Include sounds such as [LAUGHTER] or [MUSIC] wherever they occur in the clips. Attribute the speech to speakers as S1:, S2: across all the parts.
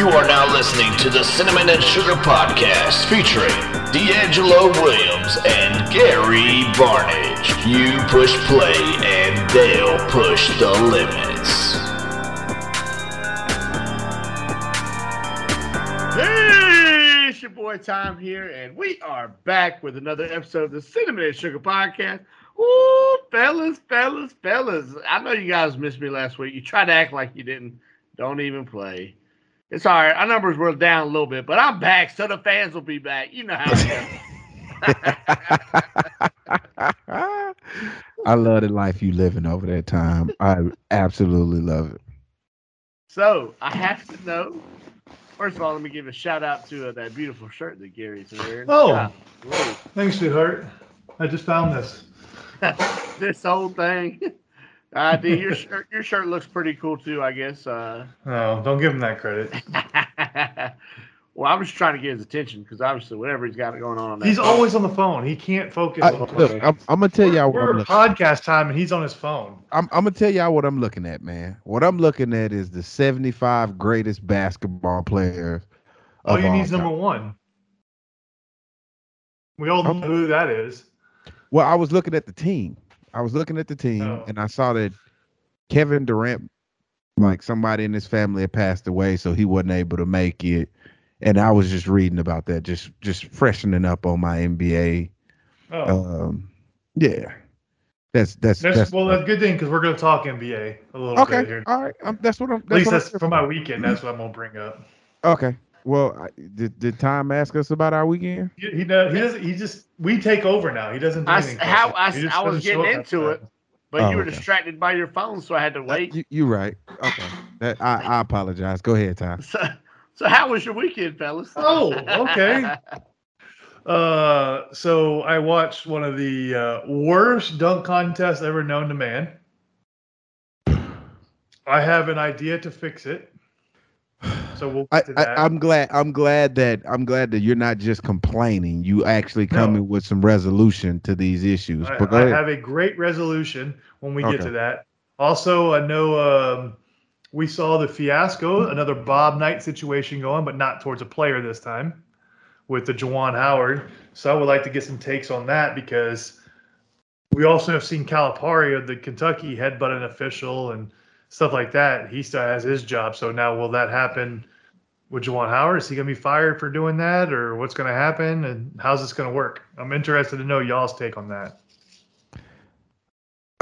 S1: You are now listening to the Cinnamon and Sugar Podcast featuring DeAngelo Williams and Gary Barnidge. You push play and they'll push the limits.
S2: Hey, it's your boy Tom here, and we are back with another episode of the Cinnamon and Sugar Podcast. Ooh, fellas, fellas, fellas. I know you guys missed me last week. You tried to act like you didn't. Don't even play. It's all right. Our numbers were down a little bit, but I'm back, so the fans will be back. You know how it goes. [LAUGHS]
S3: I love the life you living over that time. I absolutely love it.
S2: So I have to know. First of all, let me give a shout out to uh, that beautiful shirt that Gary's wearing.
S4: Oh.
S2: God,
S4: Thanks, sweetheart. I just found this. [LAUGHS]
S2: this whole thing. [LAUGHS] Uh, dude, your shirt, your shirt looks pretty cool too. I guess. Uh,
S4: Oh, don't give him that credit. [LAUGHS]
S2: well, I'm just trying to get his attention because obviously whatever he's got going on. on that
S4: He's
S2: phone-
S4: always on the phone. He can't focus.
S3: I,
S4: on
S3: look, I'm, I'm gonna tell y'all what
S4: We're
S3: I'm
S4: at
S3: looking.
S4: podcast time, and he's on his phone.
S3: I'm, I'm gonna tell y'all what I'm looking at, man. What I'm looking at is the 75 greatest basketball players.
S4: Oh,
S3: of
S4: you need number one. We all know
S3: Okay.
S4: who that is.
S3: Well, I was looking at the team. I was looking at the team,
S4: Oh.
S3: and I saw that Kevin Durant, like somebody in his family had passed away, so he wasn't able to make it. And I was just reading about that, just just freshening up on my NBA.
S4: Oh,
S3: Um, yeah, that's that's
S4: that's,
S3: that's
S4: well, that's a good thing because we're going to talk NBA a little bit
S3: okay.
S4: here.
S3: All right, um, that's what I'm.
S4: At least that's for my weekend. That's what I'm going to bring up.
S3: Okay. Well, I, did did Tom ask us about our weekend?
S4: He, he, does, he doesn't. He just we take over now. He doesn't do
S2: I, how. I, I was getting into it,
S4: time.
S2: but
S3: Oh,
S2: you were
S3: okay.
S2: distracted by your phone, so I had to wait.
S3: You you right. Okay. That, I I apologize. Go ahead, Tom.
S2: So, so how was your weekend, fellas?
S4: Oh, okay. [LAUGHS] Uh, so I watched one of the uh, worst dunk contests ever known to man. I have an idea to fix it. So we'll
S3: I,
S4: to that.
S3: I, I'm glad I'm glad that I'm glad that you're not just complaining. You actually
S4: No.
S3: coming with some resolution to these issues.
S4: I, I have a great resolution when we get to that. Also, I know um, we saw the fiasco, another Bob Knight situation going, but not towards a player this time with the Juwan Howard. So I would like to get some takes on that because we also have seen Calipari of the Kentucky headbutt an official and stuff like that. He still has his job. So now will that happen with Juwan Howard? Is he going to be fired for doing that or what's going to happen and how's this going to work? I'm interested to know y'all's take on that.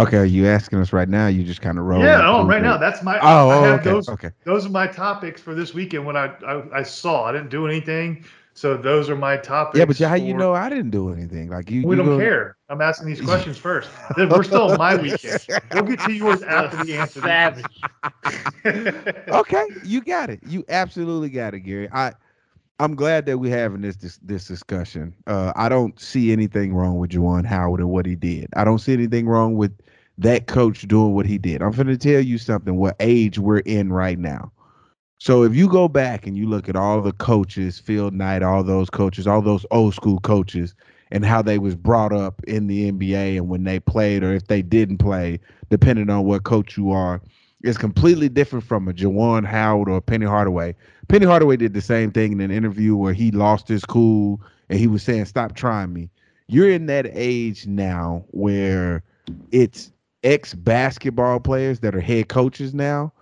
S3: okay, are you asking us right now? You just kind of roll.
S4: Yeah, oh, right now that's my.
S3: Oh, okay,
S4: those.
S3: okay.
S4: Those are my topics for this weekend. When I, I I saw, I didn't do anything, so those are my topics.
S3: Yeah, but you- how you know I didn't do anything? Like you,
S4: We
S3: you
S4: don't
S3: gonna-
S4: care. I'm asking these [LAUGHS] questions first. We're still on my [LAUGHS] weekend. We'll get to yours after the answer.
S2: Savage. [LAUGHS]
S3: okay, you got it. You absolutely got it, Gary. I I'm glad that we're having this this, this discussion. Uh, I don't see anything wrong with Juwan Howard and what he did. I don't see anything wrong with that coach doing what he did. I'm going to tell you something. What age we're in right now. So if you go back and you look at all the coaches, Phil Knight, all those coaches, all those old school coaches, and how they was brought up in the NBA and when they played or if they didn't play, depending on what coach you are, is completely different from a Juwan Howard or Penny Hardaway. Penny Hardaway did the same thing in an interview where he lost his cool and he was saying, "Stop trying me." You're in that age now where it's ex basketball players that are head coaches now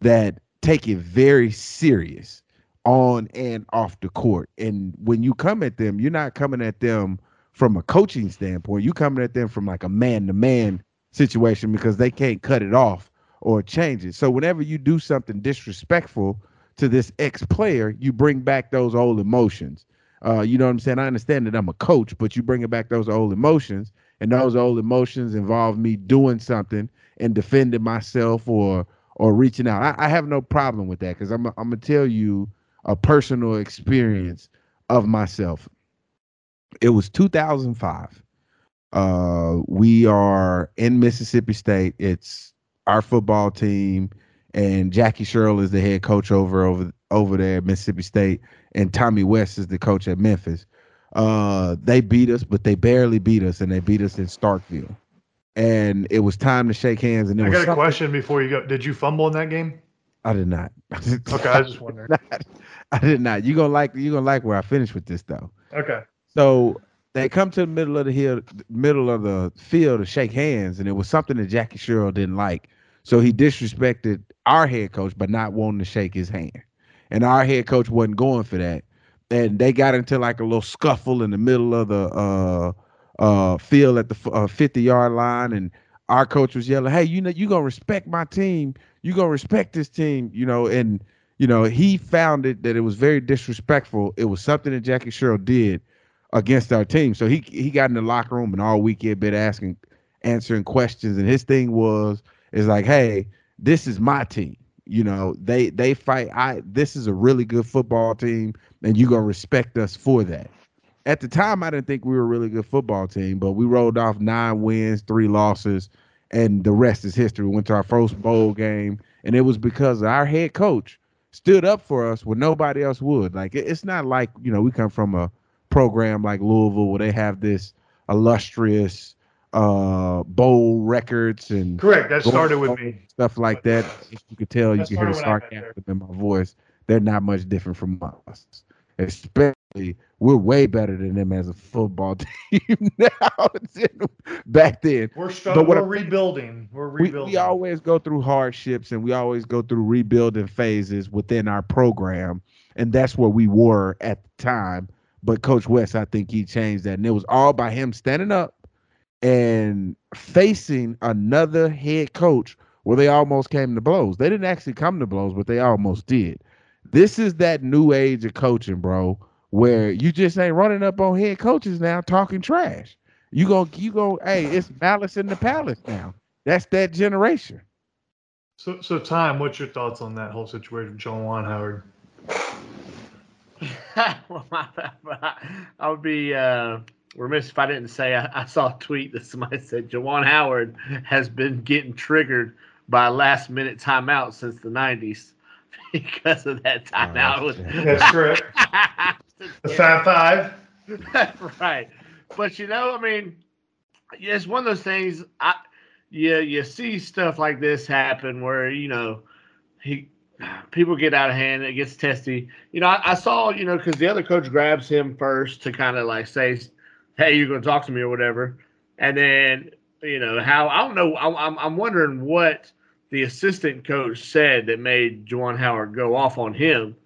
S3: that take it very serious on and off the court. And when you come at them, you're not coming at them from a coaching standpoint. You're coming at them from like a man to man situation because they can't cut it off or change it. So whenever you do something disrespectful to this ex player, you bring back those old emotions. Uh, you know what I'm saying? I understand that I'm a coach, but you bringing back those old emotions, and those old emotions involve me doing something and defending myself or or reaching out. I, I have no problem with that because I'm I'm gonna tell you a personal experience of myself. It was 2005. Uh, we are in Mississippi State. It's our football team, and Jackie Sherrill is the head coach over over over there at Mississippi State, and Tommy West is the coach at Memphis. Uh, they beat us, but they barely beat us, and they beat us in Starkville. And it was time to shake hands, and it
S4: I got a question before you go. Did you fumble in that game?
S3: I did not. [LAUGHS]
S4: Okay, I was just wondering. [LAUGHS]
S3: I did not. You gonna like you gonna like where I finished with this though.
S4: Okay.
S3: So they come to the middle of the hill, middle of the field to shake hands, and it was something that Jackie Sherrill didn't like. So he disrespected our head coach by not wanting to shake his hand, and our head coach wasn't going for that. And they got into like a little scuffle in the middle of the uh, uh, field at the uh, 50 yard line, and our coach was yelling, "Hey, you know, you gonna respect my team. You gonna respect this team, you know." And you know, he found it that it was very disrespectful. It was something that Jackie Sherrill did against our team. So he he got in the locker room and all week he had been asking, answering questions, and his thing was is like, "Hey, this is my team. You know, they they fight. I this is a really good football team, and you gonna respect us for that." At the time, I didn't think we were a really good football team, but we rolled off nine wins, three losses, and the rest is history. We went to our first bowl game, and it was because our head coach stood up for us when nobody else would. Like it's not like you know we come from a program like Louisville where they have this illustrious uh bowl records and
S4: Correct. That started with me.
S3: stuff like that. [LAUGHS] If you could tell, you can hear the
S4: started when I got
S3: sarcasm in my voice. They're not much different from us. Especially, we're way better than them as a football [LAUGHS] team now. than back then,
S4: We're struggling.
S3: what
S4: We're
S3: I-
S4: rebuilding. We're rebuilding.
S3: we always go through hardships and we always go through rebuilding phases within our program. And that's where we were at the time. But Coach West, I think he changed that. And it was all by him standing up and facing another head coach where they almost came to blows. They didn't actually come to blows, but they almost did. This is that new age of coaching, bro, where you just ain't running up on head coaches now talking trash. You go, you go, hey, it's malice in the palace now. That's that generation.
S4: So, so time. What's your thoughts on that whole situation, with John Juan Howard? [LAUGHS]
S2: well, my, I would be uh, remiss if I didn't say I, I saw a tweet that somebody said Juwan Howard has been getting triggered by last minute timeout since the 90s [LAUGHS] because of that timeout.
S3: Oh,
S2: with-
S4: That's correct. [LAUGHS] The Fab Five. [LAUGHS]
S2: right. But you know, I mean, it's one of those things. I yeah, you see stuff like this happen where you know he people get out of hand. It gets testy. You know, I, I saw you know because the other coach grabs him first to kind of like say, "Hey, you're going to talk to me" or whatever, and then you know how I don't know. I, I'm I'm wondering what the assistant coach said that made Juwan Howard go off on him.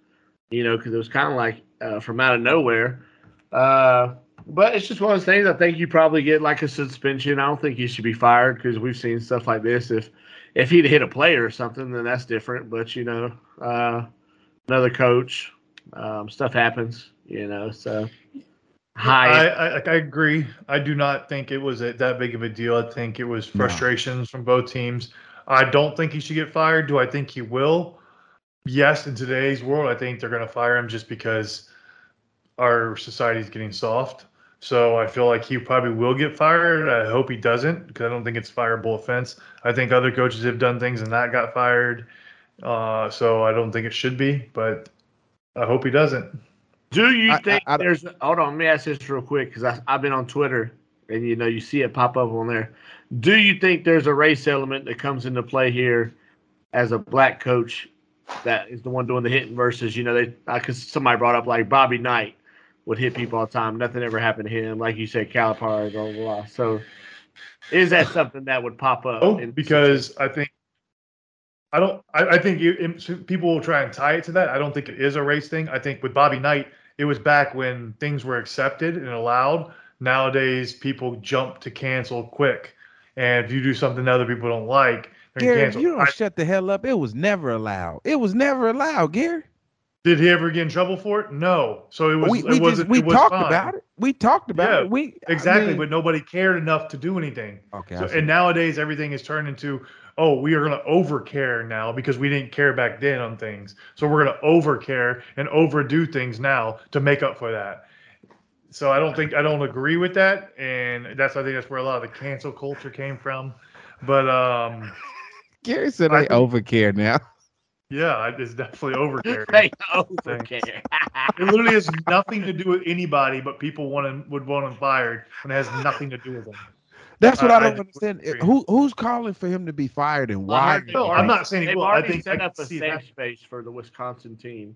S2: You know, because it was kind of like uh, from out of nowhere. Uh, but it's just one of those things. I think you probably get like a suspension. I don't think he should be fired because we've seen stuff like this. If if he'd hit a player or something, then that's different. But you know, uh, another coach, um, stuff happens. You know, so
S4: I,
S2: high.
S4: I I agree. I do not think it was a, that big of a deal. I think it was
S3: No.
S4: frustrations from both teams. I don't think he should get fired. Do I think he will? Yes, in today's world, I think they're going to fire him just because our society is getting soft. So I feel like he probably will get fired. I hope he doesn't because I don't think it's fireable offense. I think other coaches have done things and not got fired. Uh, so I don't think it should be, but I hope he doesn't.
S2: Do you
S3: I- I-
S2: think
S3: I don't-
S2: there's? Hold on, let me ask this real quick because I've been on Twitter and you know you see it pop up on there. Do you think there's a race element that comes into play here as a black coach that is the one doing the hitting versus you know they because somebody brought up like Bobby Knight would hit people all the time. Nothing ever happened to him. Like you said, Calipari, blah blah blah. So is that something that would pop up?
S4: Oh, because I think I don't. I, I think you, people will try and tie it to that. I don't think it is a race thing. I think with Bobby Knight, it was back when things were accepted and allowed. Nowadays, people jump to cancel quick, and if you do something that other people don't like, they're
S3: Gary, if
S4: cancel.
S3: you don't
S4: I-
S3: shut the hell up, it was never allowed. It was never allowed, Gary.
S4: Did he ever get in trouble for it? No. So it was.
S3: we
S4: it
S3: we, just,
S4: wasn't.
S3: we
S4: it was
S3: talked
S4: fine.
S3: about it. We talked about
S4: Yeah,
S3: it. We I
S4: Exactly,
S3: mean-
S4: but nobody cared enough to do anything.
S3: okay.
S4: So, and nowadays everything is turned into, oh, we are going to overcare now because we didn't care back then on things. So we're going to overcare and overdo things now to make up for that. So I don't think I don't agree with that, and that's I think that's where a lot of the cancel culture came from. But um, [LAUGHS]
S3: Gary said
S4: I think-
S3: overcare now.
S4: Yeah, it's definitely overcare. [LAUGHS]
S2: they overcare.
S4: It literally has nothing to do with anybody, but people want to, would want him fired and it has nothing to do with them.
S3: That's what
S4: I-
S3: I
S4: I
S3: don't
S4: just
S3: understand. Who who's calling for him to be fired and why?
S2: heard
S4: No, I'm not saying he
S2: they've
S4: will. I
S2: already
S4: think
S2: set
S4: can
S2: up a safe
S4: that.
S2: space for the Wisconsin team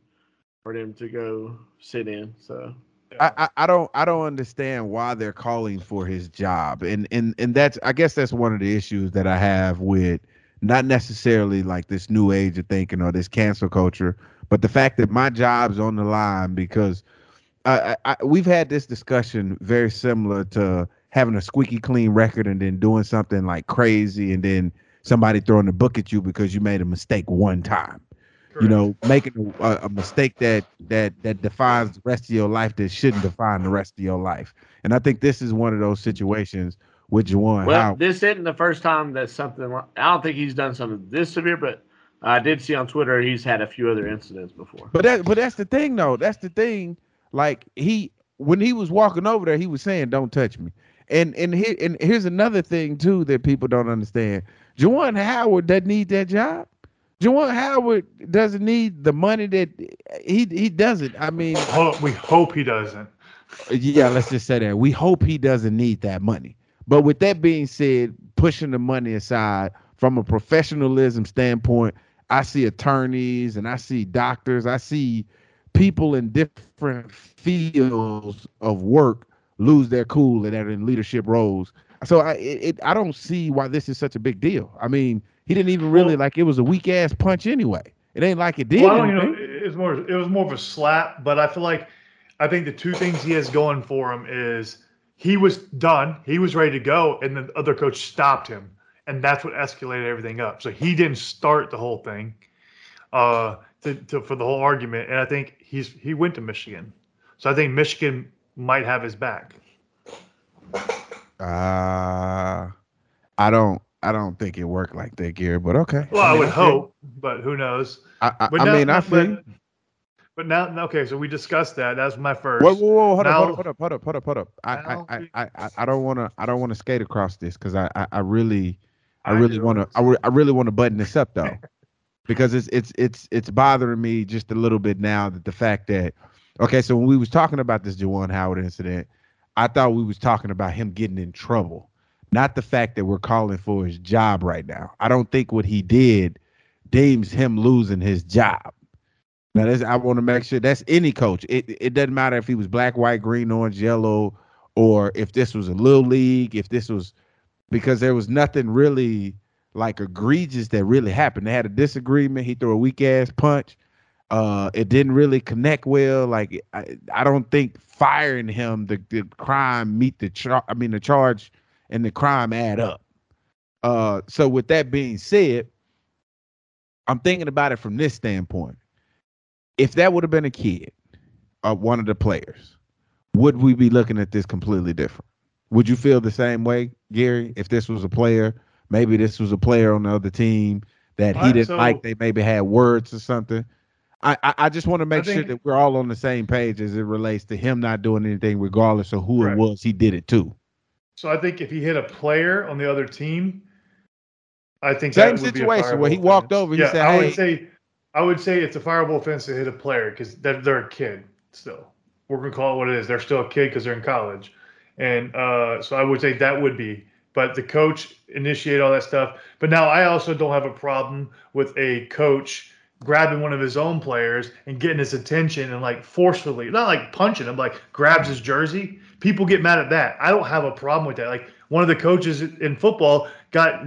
S2: for them to go sit in. So
S3: I, I, I don't I don't understand why they're calling for his job. And and and that's I guess that's one of the issues that I have with not necessarily like this new age of thinking or this cancel culture, but the fact that my job's on the line because I, I, we've had this discussion very similar to having a squeaky clean record and then doing something like crazy and then somebody throwing a book at you because you made a mistake one time you know, making a, a mistake that that that defines the rest of your life that shouldn't define the rest of your life. And I think this is one of those situations with Juwan
S2: well,
S3: Howard.
S2: this isn't the first time that something. I don't think he's done something this severe, but I did see on Twitter he's had a few other incidents before.
S3: But that but that's the thing though. That's the thing. Like he when he was walking over there, he was saying, "Don't touch me." And and here and here's another thing too that people don't understand. Juwan Howard doesn't need that job. Juwan Howard doesn't need the money that he he doesn't. I mean,
S4: we hope he doesn't.
S3: yeah, let's just say that. We hope he doesn't need that money. But with that being said, pushing the money aside from a professionalism standpoint, I see attorneys and I see doctors, I see people in different fields of work lose their cool and are in leadership roles. So I it, I don't see why this is such a big deal. I mean, he didn't even really like it was a weak ass punch anyway. It ain't like it did.
S4: Well, you know,
S3: anything.
S4: it was more it was more of a slap, but I feel like I think the two things he has going for him is he was done, he was ready to go, and then the other coach stopped him, and that's what escalated everything up. So he didn't start the whole thing uh, to, to for the whole argument, and I think he's he went to Michigan, so I think Michigan might have his back.
S3: Uh I don't I don't think it worked like that, Gary, but okay.
S4: Well, I
S3: mean,
S4: would
S3: okay.
S4: hope, but who knows?
S3: I, I,
S4: But
S3: I mean, I think.
S4: But, now, okay, so we discussed that. That's my first.
S3: Whoa, whoa, whoa, hold up, hold up, hold up, hold up, hold up, hold up. I, I, I, I, I don't want to, I don't want to skate across this because I, I, I really, I
S4: I
S3: really want to, I, re- I really want to button this up though, [LAUGHS] because it's, it's, it's, it's bothering me just a little bit now that the fact that, okay, so when we was talking about this Juwan Howard incident, I thought we was talking about him getting in trouble, not the fact that we're calling for his job right now. I don't think what he did deems him losing his job. Now, that's, I want to make sure that's any coach. It it doesn't matter if he was black, white, green, orange, yellow, or if this was a little league, if this was because there was nothing really like egregious that really happened. They had a disagreement. He threw a weak ass punch. Uh, it didn't really connect well. Like I, I don't think firing him the, the crime meet the char- I mean the charge and the crime add up. Uh, so with that being said, I'm thinking about it from this standpoint. If that would have been a kid, uh, one of the players, would we be looking at this completely different? Would you feel the same way, Gary? If this was a player, maybe this was a player on the other team that he didn't
S4: so-
S3: like, they maybe had words or something. I, I, I just want to make sure that we're all on the same page as it relates to him not doing anything, regardless of who it was. He did it too.
S4: So I think if he hit a player on the other team, I think that
S3: Same
S4: would be a
S3: situation where he walked over, he
S4: yeah,
S3: said,
S4: I
S3: "Hey."
S4: would say, I would say it's a fireable offense to hit a player because they're, they're a kid still. We're gonna call it what it is. They're still a kid because they're in college, and uh, so I would say that would be. But the coach initiate all that stuff. But now I also don't have a problem with a coach grabbing one of his own players and getting his attention and like forcefully, not like punching him, like grabs his jersey. People get mad at that. I don't have a problem with that. Like one of the coaches in football got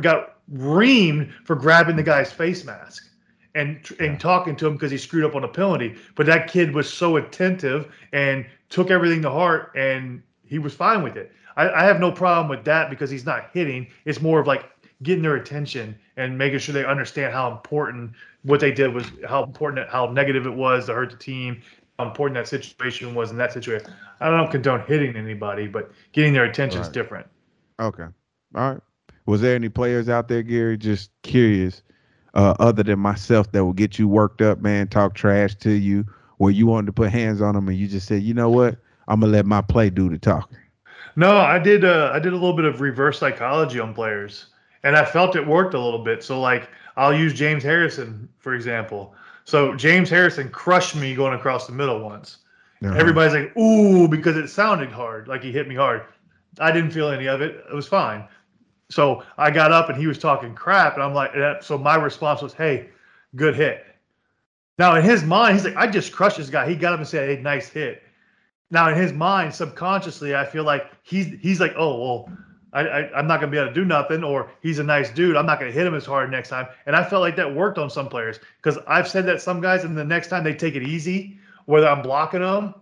S4: got reamed for grabbing the guy's face mask and and talking to him because he screwed up on a penalty. But that kid was so attentive and took everything to heart, and he was fine with it. I, I have no problem with that because he's not hitting. It's more of like getting their attention and making sure they understand how important what they did was, how important, how negative it was to hurt the team, how important that situation was in that situation. I don't condone hitting anybody, but getting their attention is
S3: Right.
S4: different.
S3: Okay. All right. Was there any players out there, Gary? Just curious, uh, other than myself, that will get you worked up, man, talk trash to you, where you wanted to put hands on them and you just said, you know what? I'm gonna let my play do the talking.
S4: No, I did. Uh, I did a little bit of reverse psychology on players, and I felt it worked a little bit. So, like, I'll use James Harrison for example. So James Harrison crushed me going across the middle once.
S3: Uh-huh.
S4: Everybody's like, "Ooh," because it sounded hard, like he hit me hard. I didn't feel any of it. It was fine. So I got up and he was talking crap, and I'm like, that, so my response was, "Hey, good hit." Now in his mind, he's like, "I just crushed this guy." He got up and said, "Hey, nice hit." Now in his mind, subconsciously, I feel like he's he's like, "Oh well." I, I, am not to be able to do nothing, or he's a nice dude. I'm not to hit him as hard next time. And I felt like that worked on some players because I've said that some guys, and the next time they take it easy, whether I'm blocking them,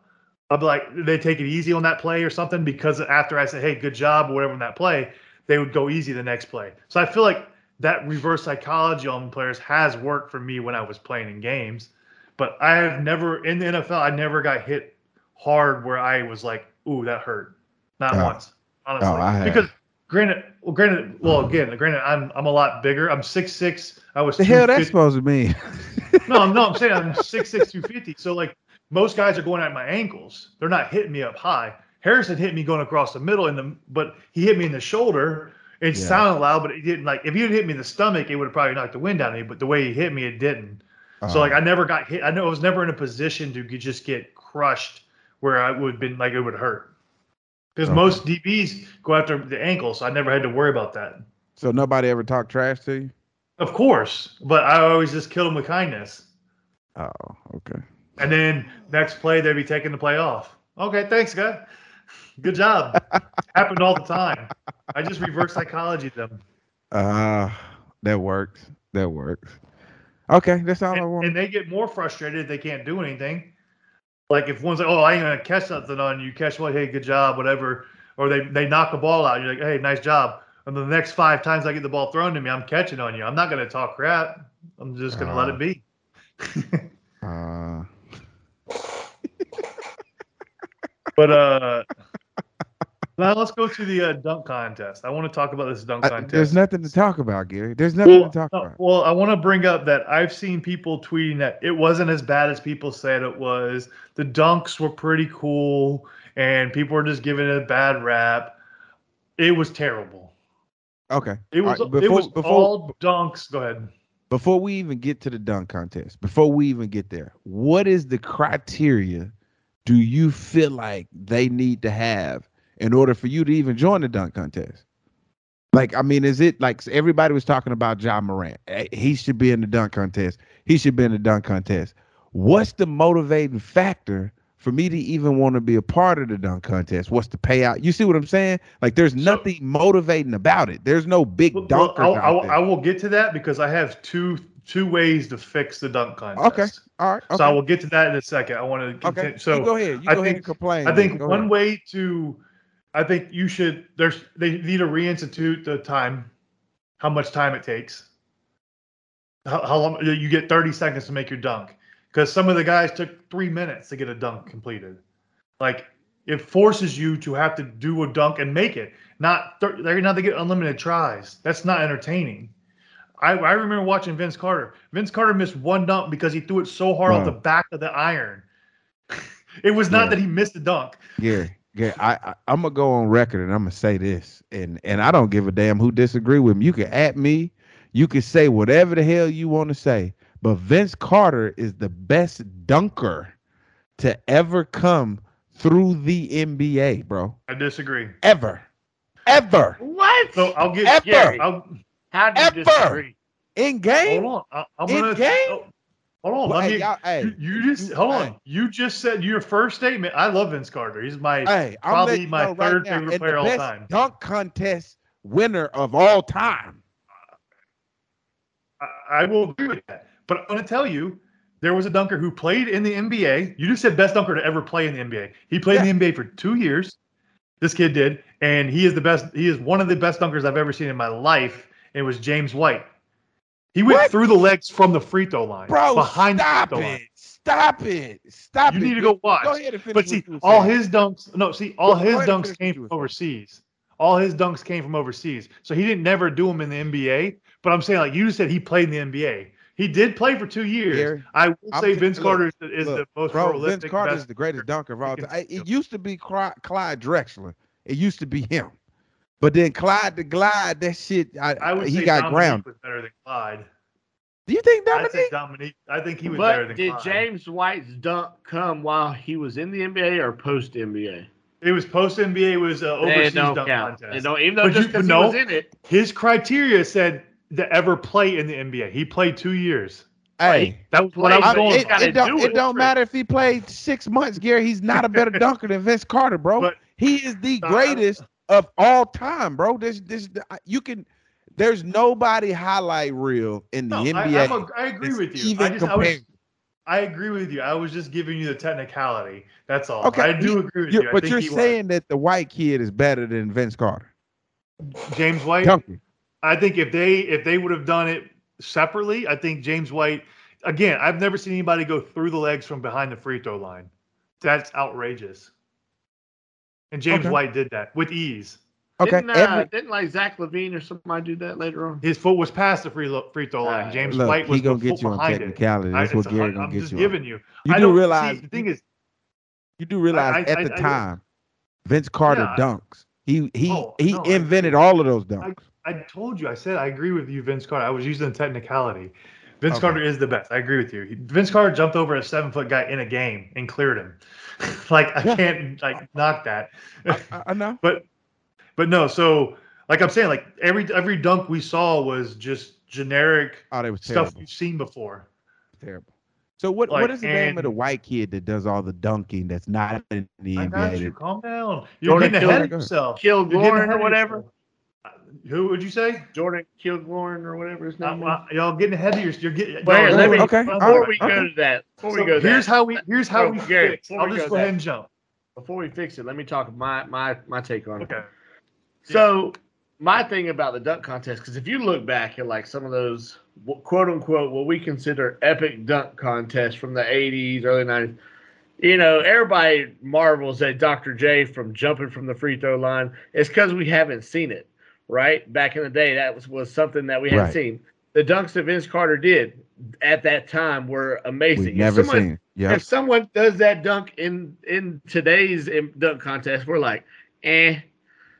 S4: I'll be like, they take it easy on that play or something because after I say, hey, good job, or whatever in that play, they would go easy the next play. So I feel like that reverse psychology on players has worked for me when I was playing in games. But I have never, in the NFL, I never got hit hard where I was like, ooh, that hurt. Not
S3: Oh.
S4: once, honestly.
S3: Oh,
S4: because granted, well, granted, well, again, granted, I'm I'm a lot bigger. I'm six six. I was
S3: The hell that's supposed to mean? [LAUGHS]
S4: no, I'm- no, I'm saying I'm six six two fifty. So like most guys are going at my ankles. They're not hitting me up high. Harrison hit me going across the middle, in the but he hit me in the shoulder. It
S3: Yeah.
S4: sounded loud, but it didn't. Like if he had hit me in the stomach, it would have probably knocked the wind out of me. But the way he hit me, it didn't. So uh-huh.
S3: like
S4: I never got hit. I know I was never in a position to just get crushed where I would have been like it would hurt. Because
S3: Okay.
S4: most DBs go after the ankle, so I never had to worry about that.
S3: so nobody ever talked trash to you?
S4: Of course, but I always just killed him with kindness.
S3: Oh, okay.
S4: And then next play, they'd be taking the play off. Okay, thanks, guy. Good job. Happened all the time. I just reverse psychology them.
S3: Uh that works. That works. Okay, that's all I want.
S4: and they get more frustrated if they can't do anything. Like if one's like, oh, I ain't gonna catch something on you, catch what, hey, good job, whatever. Or they, they knock the ball out. You're like, hey, nice job. And the next five times I get the ball thrown to me, I'm catching on you. I'm not gonna talk crap. I'm just gonna let
S3: Uh,
S4: it be.
S3: Uh, [LAUGHS]
S4: But uh now let's go to the uh, dunk contest. I want to talk about this dunk
S3: I-
S4: contest.
S3: there's nothing to talk about, Gary. There's nothing
S4: Well,
S3: to talk
S4: no,
S3: about.
S4: well, I want to bring up that I've seen people tweeting that it wasn't as bad as people said it was. The dunks were pretty cool, and people were just giving it a bad rap. It was terrible.
S3: Okay.
S4: It was.
S3: Right,
S4: it was
S3: before,
S4: all dunks. Go ahead.
S3: before we even get to the dunk contest, before we even get there, what is the criteria do you feel like they need to have in order for you to even join the dunk contest? Like, I mean, is it like everybody was talking about John Morant? He should be in the dunk contest. He should be in the dunk contest. What's the motivating factor for me to even want to be a part of the dunk contest? What's the payout? You see what I'm saying? Like, there's
S4: So-
S3: nothing motivating about it. There's no big
S4: Well, I'll. I will get to that because I have two two ways to fix the dunk contest.
S3: Okay. All right. Okay.
S4: So I will get to that in a second. I want to
S3: Okay.
S4: continue.
S3: you
S4: So
S3: go ahead. You
S4: I
S3: go ahead and complain.
S4: I think one
S3: ahead.
S4: way to, I think you should. There's they need to reinstitute the time, how much time it takes. How, how long you get 30 seconds to make your dunk because some of the guys took three minutes to get a dunk completed. Like it forces you to have to do a dunk and make it. Not they're not to get unlimited tries. That's not entertaining. I, I remember watching Vince Carter. Vince Carter missed one dunk because he threw it so hard off the back of the iron. [LAUGHS] it was not
S3: Yeah.
S4: that he missed the dunk.
S3: Gary, Gary, I, I I'm gonna go on record and I'm gonna say this, and and I don't give a damn who disagree with me. You can at me, you can say whatever the hell you want to say, but Vince Carter is the best dunker to ever come through the NBA, bro.
S4: I disagree.
S3: Ever, ever
S2: What?
S4: So I'll get
S3: Ever.
S4: yeah. I'll,
S2: How do you
S3: Ever.
S2: disagree?
S3: in game.
S4: hold on. I, I'm
S3: In
S4: gonna
S3: game?
S4: oh, hold on.
S3: Well,
S4: let
S3: hey,
S4: me,
S3: y'all- hey,
S4: you, you just
S3: you-
S4: hold
S3: hey.
S4: on. You just said your first statement. I love Vince Carter. He's my
S3: Hey,
S4: probably
S3: letting you
S4: my
S3: know right
S4: third
S3: now,
S4: favorite player
S3: the
S4: all
S3: best
S4: time.
S3: dunk contest winner of all time.
S4: I, I will agree with that. But I'm going to tell you, there was a dunker who played in the NBA. You just said best dunker to ever play in the NBA. He played in the NBA for two years. This kid did, and he is the best. He is one of the best dunkers I've ever seen in my life. It was James White. He went
S3: What?
S4: through the legs from the free throw line,
S3: Bro,
S4: behind
S3: stop
S4: the free throw line.
S3: it. Stop it. Stop
S4: You
S3: it.
S4: need to go watch.
S3: Go ahead and finish.
S4: But see, all his dunks. No, see, all
S3: Go
S4: his dunks came
S3: you
S4: from overseas. All his dunks came from overseas. So he didn't never do them in the NBA. But I'm saying, like you said, he played in the NBA. He did play for two years.
S3: Gary,
S4: I will
S3: I'm
S4: say Vince
S3: look,
S4: Carter is, the, is
S3: look,
S4: the most
S3: Bro,
S4: prolific.
S3: Vince Carter is the greatest dunker of all time. I- It used to be Clyde Drexler. It used to be him. But then Clyde the Glide, that shit, I,
S4: I would
S3: he
S4: say
S3: got
S4: Dominique
S3: ground.
S4: was better than Clyde.
S3: Do you think
S4: I'd
S3: Dominique?
S4: I think he was better
S2: But
S4: than
S2: did
S4: Clyde.
S2: James White's dunk come while he was in the NBA or post NBA?
S4: It was post NBA. Was uh, overseas
S2: It don't
S4: dunk
S2: count.
S4: contest.
S2: It don't, even though
S4: But
S2: just
S4: you-
S2: because
S4: no.
S2: he was in it.
S4: His criteria said to ever play in the NBA. He played two years.
S3: Hey,
S4: That was what I
S2: Play-
S4: was
S3: I-
S4: going.
S3: it,
S4: for.
S2: gotta
S3: it don't,
S2: do
S3: it
S2: it.
S3: don't matter if he played six months, Gary. He's not a better [LAUGHS] dunker than Vince Carter, bro.
S4: But-
S3: he is the
S2: Uh,
S3: greatest of all time, bro. This, this, you can. There's nobody highlight reel in the
S4: No, I,
S3: NBA.
S4: I'm a, I agree with you.
S3: Even
S4: I just, I, was. I agree with you. I was just giving you the technicality. That's all.
S3: Okay,
S4: I do agree with you. I
S3: but
S4: think
S3: you're
S4: he was.
S3: saying that the white kid is better than Vince Carter.
S4: James White.
S3: Dunking.
S4: I think if they if they would have done it separately, I think James White. Again, I've never seen anybody go through the legs from behind the free throw line. That's outrageous. And James
S3: Okay.
S4: White did that with ease.
S3: Okay.
S2: Didn't, uh,
S3: every-
S2: didn't like Zach LaVine or somebody do that later on?
S4: His foot was past the free lo- free throw line.
S2: Uh,
S4: James
S3: look,
S4: White was
S3: he gonna get you on
S4: behind it.
S3: technicality.
S4: I,
S3: That's what
S4: it's-
S3: Gary
S4: I-
S3: gonna
S4: I'm
S3: get
S4: just
S3: you. on.
S4: giving you.
S3: You
S4: I
S3: do realize
S4: see, the thing is,
S3: you do realize
S4: I-
S3: at the
S4: I-
S3: time, Vince Carter
S4: Yeah,
S3: dunks. He he
S4: Oh,
S3: he
S4: no,
S3: invented
S4: agree.
S3: all of those dunks.
S4: I told you. I said I agree with you, Vince Carter. I was using the technicality. Vince
S3: Okay.
S4: Carter is the best. I agree with you. He- Vince Carter jumped over a seven foot guy in a game and cleared him. [LAUGHS] like I
S3: Yeah.
S4: can't like knock that.
S3: I, I- I know. [LAUGHS]
S4: but but no. So like I'm saying, like every every dunk we saw was just generic
S3: Oh, was
S4: stuff we've seen before.
S3: Terrible. So what
S4: Like,
S3: what is the name of the white kid that does all the dunking that's not in the
S4: I got you. Calm down. You're
S2: Jordan
S4: getting ahead of yourself. You're getting
S2: Kilgore
S4: ahead
S2: or whatever?
S4: yourself. Who would you say?
S2: Jordan Kilgore or whatever his name
S4: Uh,
S2: is.
S4: y'all getting ahead of yourself. You're getting.
S2: Well, let me-
S3: okay.
S4: Before
S3: right,
S2: we go
S3: okay.
S2: to that, before
S4: So
S2: we go
S4: here's
S2: there,
S4: how we here's how
S2: So,
S4: we
S2: Gary,
S4: fix. I'll
S2: we
S4: just
S2: go
S4: go ahead and jump.
S2: before we fix it, let me talk my my my take on it.
S4: Okay.
S2: So my thing about the dunk contest, because if you look back at like some of those quote unquote what we consider epic dunk contests from the '80s, early '90s, you know, everybody marvels at Dr. J from jumping from the free throw line. It's because we haven't seen it, right? Back in the day, that was was something that we hadn't
S3: Right.
S2: seen. The dunks that Vince Carter did at that time were amazing.
S3: We've never
S2: someone-
S3: seen. Yeah.
S2: if someone does that dunk in in today's dunk contest, we're like, eh.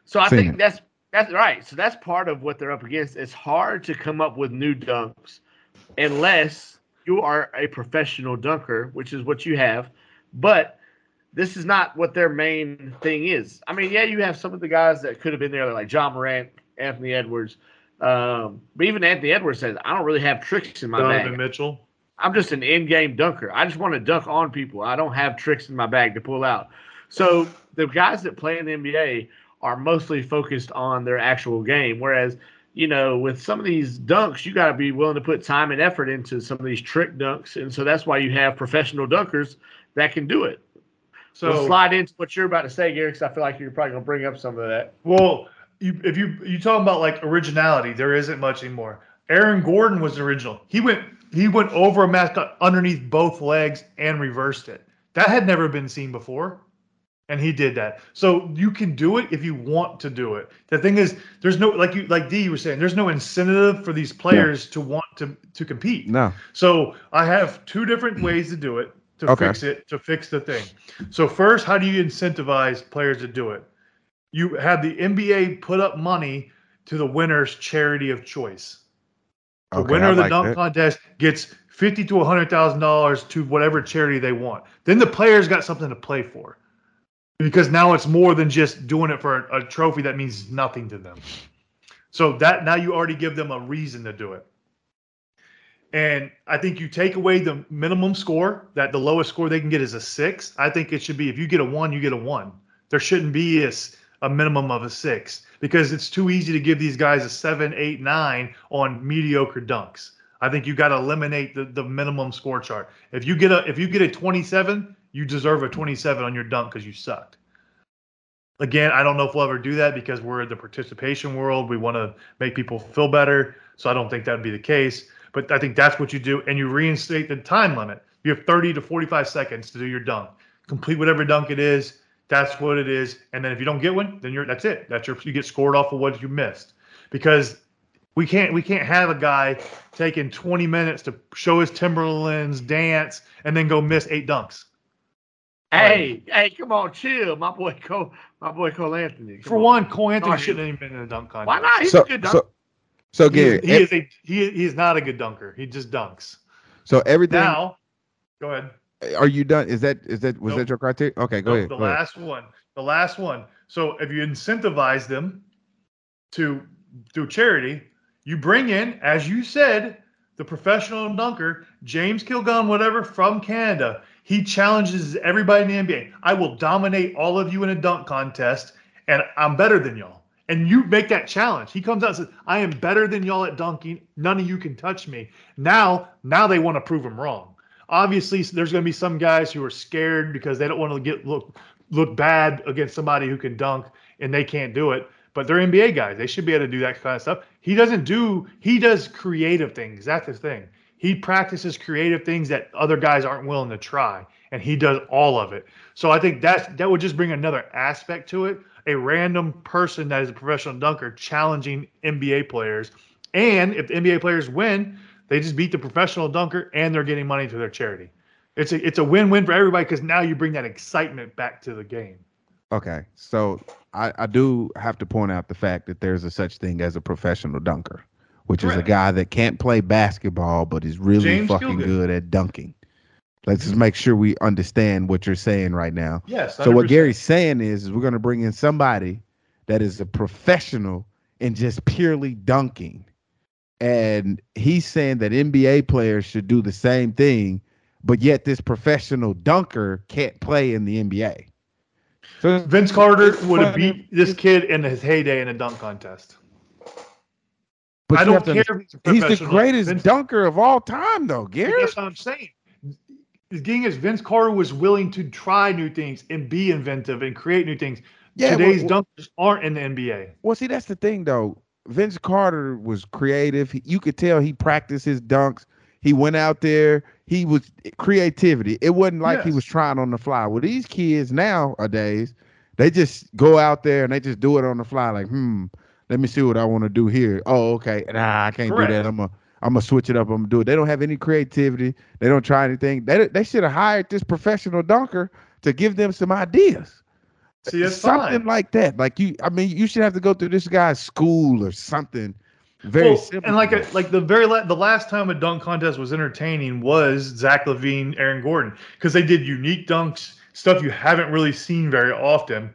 S2: So I
S3: Seen
S2: think
S3: it.
S2: that's that's right. So that's part of what they're up against. It's hard to come up with new dunks unless you are a professional dunker, which is what you have. But this is not what their main thing is. I mean, yeah, you have some of the guys that could have been there, like Ja Morant, Anthony Edwards. Um, but even Anthony Edwards says, I don't really have tricks in my
S4: Donovan
S2: bag.
S4: Mitchell.
S2: I'm just an in-game dunker. I just want to dunk on people. I don't have tricks in my bag to pull out. So the guys that play in the NBA are mostly focused on their actual game. Whereas, you know, with some of these dunks, you got to be willing to put time and effort into some of these trick dunks, and so that's why you have professional dunkers that can do it. So we'll slide into what you're about to say, Gary, because I feel like you're probably gonna bring up some of that.
S4: Well, you, if you you talking about like originality, there isn't much anymore. Aaron Gordon was original. He went he went over a mascot underneath both legs and reversed it. That had never been seen before, and he did that. So you can do it if you want to do it. The thing is, there's no like you like D you were saying. There's no incentive for these players to want to to compete.
S3: No.
S4: So I have two different ways to do it to
S3: Okay.
S4: fix it to fix the thing. So first, how do you incentivize players to do it? You have the NBA put up money to the winner's charity of choice. The
S3: Okay,
S4: winner
S3: I
S4: of the
S3: like
S4: dunk
S3: that.
S4: contest gets fifty to hundred thousand dollars to whatever charity they want. Then the players got something to play for, because now it's more than just doing it for a, a trophy that means nothing to them. So that now you already give them a reason to do it. And I think you take away the minimum score, that the lowest score they can get is a six. I think it should be if you get a one, you get a one. There shouldn't be a, s- a minimum of a six because it's too easy to give these guys a seven, eight, nine on mediocre dunks. I think you got to eliminate the, the minimum score chart. If you get a if you get a 27, you deserve a 27 on your dunk because you sucked. Again, I don't know if we'll ever do that because we're in the participation world. We want to make people feel better. So I don't think that would be the case. But I think that's what you do. And you reinstate the time limit. You have 30 to 45 seconds to do your dunk. Complete whatever dunk it is. That's what it is. And then if you don't get one, then you're that's it. That's your you get scored off of what you missed. Because we can't we can't have a guy taking 20 minutes to show his Timberlands dance and then go miss eight dunks.
S2: Hey, hey, come on, chill, my boy Cole, my boy Cole Anthony. Come
S4: For
S2: on.
S4: one, Cole Anthony
S2: Sorry.
S4: shouldn't have even been in a dunk contest.
S2: why not? He's
S3: So
S2: a good dunker.
S3: so so
S4: He is, he is a he, he is not a good dunker. He just dunks.
S3: so everything
S4: Now, go ahead.
S3: Are you done? Is that is that was
S4: Nope.
S3: that your criteria? Okay, go
S4: No,
S3: ahead.
S4: The
S3: go ahead.
S4: last one. The last one. So if you incentivize them to do charity, you bring in, as you said, the professional dunker, James Kilgun, whatever, from Canada. He challenges everybody in the NBA. I will dominate all of you in a dunk contest, and I'm better than y'all. And you make that challenge. He comes out and says, I am better than y'all at dunking. None of you can touch me. Now, now they want to prove him wrong. Obviously, there's going to be some guys who are scared because they don't want to get look look bad against somebody who can dunk and they can't do it. But they're NBA guys. They should be able to do that kind of stuff. He doesn't do, he does creative things. That's the thing. He practices creative things that other guys aren't willing to try. And he does all of it. So I think that's that would just bring another aspect to it. A random person that is a professional dunker challenging NBA players. And if the NBA players win, they just beat the professional dunker and they're getting money to their charity. It's a it's a win-win for everybody because now you bring that excitement back to the game.
S3: Okay, so I, I do have to point out the fact that there's a such thing as a professional dunker, which is a guy that can't play basketball but is really
S4: James
S3: fucking good at dunking. Let's just mm-hmm. make sure we understand what you're saying right now.
S4: Yes.
S3: So what Gary's saying is, is we're going to bring in somebody that is a professional in just purely dunking, and he's saying that NBA players should do the same thing, but yet this professional dunker can't play in the NBA. So
S4: Vince Carter would have beat this kid in his heyday in a dunk contest.
S3: but
S4: I don't
S3: to
S4: care if he's a
S3: He's the greatest
S4: Vince,
S3: dunker of all time, though, Gary.
S4: that's what I'm saying. The thing is, Vince Carter was willing to try new things and be inventive and create new things.
S3: Yeah,
S4: Today's
S3: well-
S4: dunkers aren't in the NBA.
S3: Well, see, that's the thing, though. Vince Carter was creative. He- You could tell he practiced his dunks. He went out there. He was creativity. It wasn't like he was trying on the fly. Well, these kids nowadays, they just go out there and they just do it on the fly. Like, hmm, let me see what I want to do here. Oh, okay. Nah, I can't do that. I'm gonna, I'm gonna switch it up. I'm gonna do it. They don't have any creativity. They don't try anything. They, they should have hired this professional dunker to give them some ideas.
S4: See,
S3: something
S4: fine.
S3: like that. Like you, I mean, you should have to go through this guy's school or something. Very
S4: Well,
S3: simple.
S4: and like a, like the very la- the last time a dunk contest was entertaining was Zach LaVine, Aaron Gordon, because they did unique dunks, stuff you haven't really seen very often,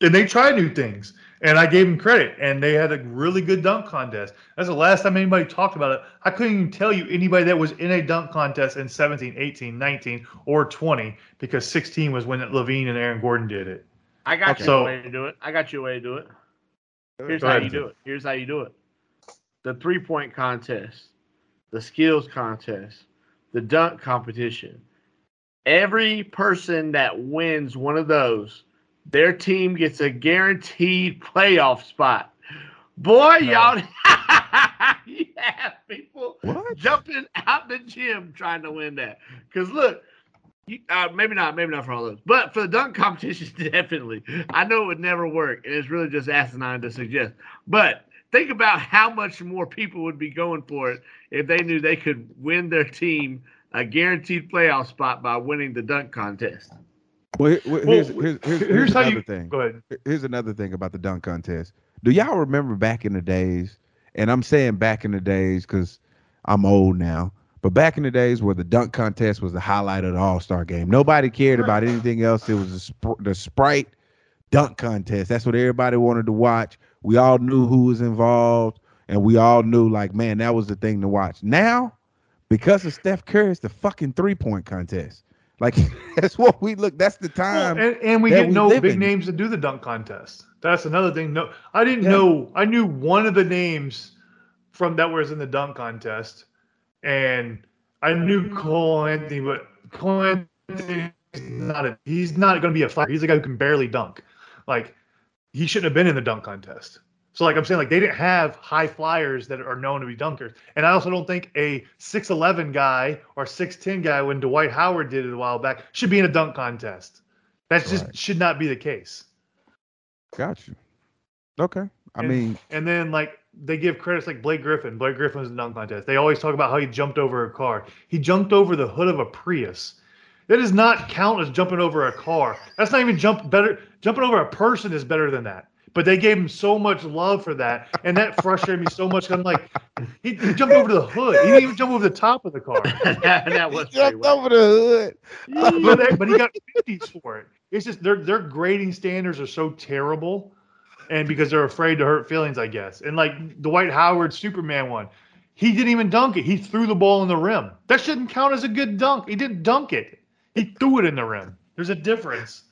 S4: and they tried new things. And I gave them credit, and they had a really good dunk contest. That's the last time anybody talked about it. I couldn't even tell you anybody that was in a dunk contest in 17, 18, 19, or 20, because 16 was when LaVine and Aaron Gordon did it.
S2: I got
S3: Okay.
S2: you
S4: So-
S2: a way to do it. I got you a way to do it. Here's
S4: Go
S2: how
S4: ahead.
S2: you do it. Here's how you do it. The three point contest, the skills contest, the dunk competition. Every person that wins one of those, their team gets a guaranteed playoff spot. Boy,
S4: No.
S2: y'all [LAUGHS] you have people
S3: What?
S2: jumping out the gym trying to win that. Because look, you, uh, maybe not, maybe not for all those, but for the dunk [LAUGHS] competition, [LAUGHS] definitely. I know it would never work, and it's really just asinine to suggest. But think about how much more people would be going for it if they knew they could win their team a guaranteed playoff spot by winning the dunk contest.
S3: Well, well,
S4: Well,
S3: here's, here's, here's,
S4: Here's,
S3: here's another
S4: you
S3: thing.
S4: go ahead.
S3: Here's another thing about the dunk contest. Do y'all remember back in the days? And I'm saying back in the days because I'm old now. But back in the days where the dunk contest was the highlight of the All Star game, nobody cared about mm. anything else. It was the, sp- the Sprite dunk contest. That's what everybody wanted to watch. We all knew who was involved, and we all knew like, man, that was the thing to watch. Now, because of Steph Curry, it's the fucking three point contest. Like [LAUGHS] that's what we look. That's the
S4: Well,
S3: time.
S4: and, and we get no big
S3: in.
S4: names to do the dunk contest. That's another thing. No, I didn't
S3: Yeah.
S4: know. I knew one of the names from that was in the dunk contest, and I knew mm-hmm. Cole Anthony, but Cole Anthony is not a. He's not going to be a fighter. He's a guy who can barely dunk. Like he shouldn't have been in the dunk contest. So like I'm saying, like they didn't have high flyers that are known to be dunkers. And I also don't think a 6'11 guy or 6'10 guy when Dwight Howard did it a while back should be in a dunk contest. That just
S3: Right.
S4: should not be the case.
S3: Got you. Okay. I
S4: And-
S3: mean,
S4: And then like they give credits like Blake Griffin. Blake Griffin was in the dunk contest. They always talk about how he jumped over a car. He jumped over the hood of a Prius. That does not count as jumping over a car. That's not even jump better. Jumping over a person is better than that but they gave him so much love for that, and that frustrated me so much. I'm like, he, he jumped over the hood. He didn't even jump over the top of the car. [LAUGHS]
S2: that, that was
S3: He jumped
S2: wild.
S3: over the hood.
S4: but, they- but he got 50s for it. It's just their their grading standards are so terrible, and because they're afraid to hurt feelings, I guess. And like Dwight Howard Superman one, he didn't even dunk it. He threw the ball in the rim. That shouldn't count as a good dunk. He didn't dunk it. He threw it in the rim. There's a difference.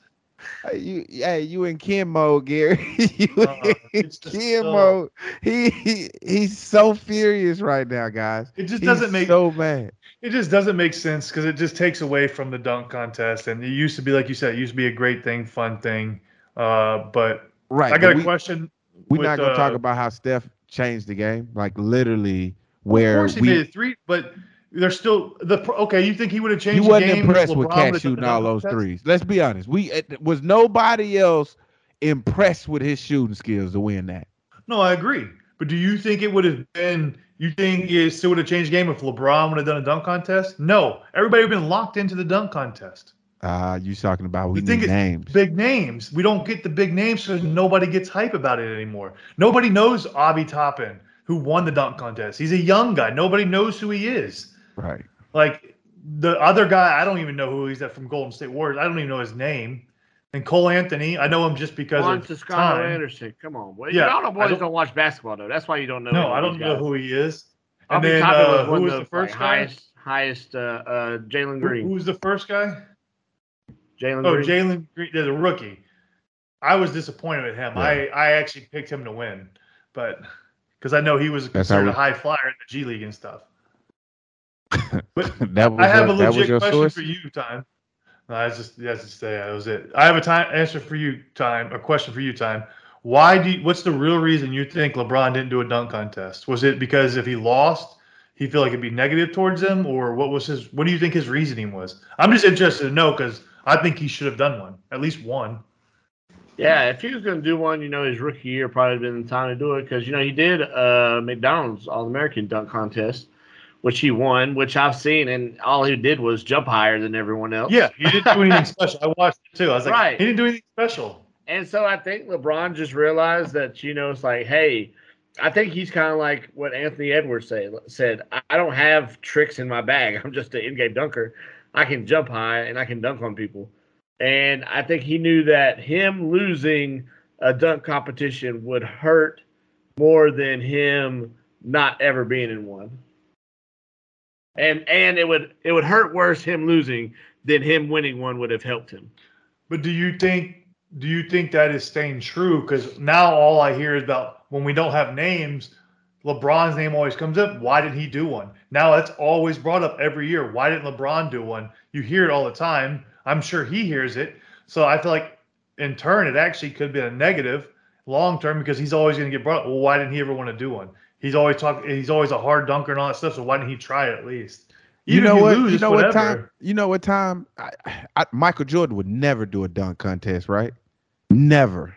S3: Hey, you, hey, you in Kim mode, Gary? [LAUGHS] you
S4: Uh-uh,
S3: in Kim mode? He, he he's so furious right now, guys.
S4: It just
S3: He's
S4: doesn't make
S3: so mad.
S4: it just doesn't make sense because it just takes away from the dunk contest. And it used to be like you said, it used to be a great thing, fun thing. Uh, but
S3: Right.
S4: I got a
S3: we,
S4: question.
S3: We're
S4: with,
S3: not gonna talk
S4: uh,
S3: about how Steph changed the game, like literally, where.
S4: Of course he
S3: we
S4: made three, but they're still the okay. You think he would have
S3: he
S4: changed?
S3: wasn't
S4: the game
S3: impressed with Cat shooting all those threes. Let's be honest. We it, was nobody else impressed with his shooting skills to win that.
S4: No, I agree. But do you think it would have been? You think it still would have changed the game if LeBron would have done a dunk contest? No, everybody would have been locked into the dunk contest.
S3: Uh you talking about we
S4: You think
S3: need names.
S4: Big names. We don't get the big names, so nobody gets hype about it anymore. Nobody knows Obi Toppin, who won the dunk contest. He's a young guy. Nobody knows who he is.
S3: Right.
S4: Like the other guy, I don't even know who he's at from Golden State Warriors. I don't even know his name. And Cole Anthony, I know him just because
S2: Juan
S4: of
S2: Toscano
S4: time.
S2: Anderson. Come on, boy.
S4: Yeah,
S2: Y'all know
S4: I
S2: boys
S4: don't-
S2: don't, watch basketball though. That's why you don't know.
S4: No, I don't know
S2: guys.
S4: who he is.
S2: I'll
S4: And
S2: be
S4: then
S2: Toppin
S4: uh,
S2: one
S4: who was
S2: of
S4: the first
S2: like,
S4: guy?
S2: highest, highest, uh, uh, Jalen
S4: Who,
S2: Green.
S4: who was the first guy?
S2: Jalen
S4: Oh,
S2: Green.
S4: Jalen Green, there's a rookie. I was disappointed with him.
S3: Yeah.
S4: I, I actually picked him to win, but because I know he was
S3: That's how
S4: considered
S3: we-
S4: a high flyer in the G League and stuff. [LAUGHS] But
S3: that was
S4: I have
S3: your,
S4: a
S3: that was
S4: legit
S3: your
S4: question
S3: source.
S4: for you, time. No, I just that's just say that was it. I have a time answer for you, time. A question for you, time. Why do you, what's the real reason you think LeBron didn't do a dunk contest? Was it because if he lost, he feel like it'd be negative towards him, or what was his? What do you think his reasoning was? I'm just interested to know because I think he should have done one, at least one.
S2: Yeah, if he was going to do one, you know, his rookie year probably been the time to do it because you know he did uh, McDonald's All American dunk contest, which he won, which I've seen, and all he did was jump higher than everyone else.
S4: Yeah, he didn't do [LAUGHS] anything special. I watched it too. I was like,
S2: Right.
S4: he didn't do anything special.
S2: And so I think LeBron just realized that, you know, it's like, hey, I think he's kind of like what Anthony Edwards say, said. I- I don't have tricks in my bag. I'm just an in-game dunker. I can jump high and I can dunk on people. And I think he knew that him losing a dunk competition would hurt more than him not ever being in one. And and it would it would hurt worse him losing than him winning one would have helped him.
S4: But do you think do you think that is staying true? Because now all I hear is about when we don't have names, LeBron's name always comes up. Why didn't he do one? Now that's always brought up every year. Why didn't LeBron do one? You hear it all the time. I'm sure he hears it. So I feel like in turn it actually could be a negative long term because he's always going to get brought up. Well, why didn't he ever want to do one? He's always talking. He's always a hard dunker and all that stuff. So why didn't he try it at least?
S3: You know
S4: if
S3: what?
S4: lose,
S3: you
S4: it's
S3: know what time? You know what time? I, I, Michael Jordan would never do a dunk contest, right? Never.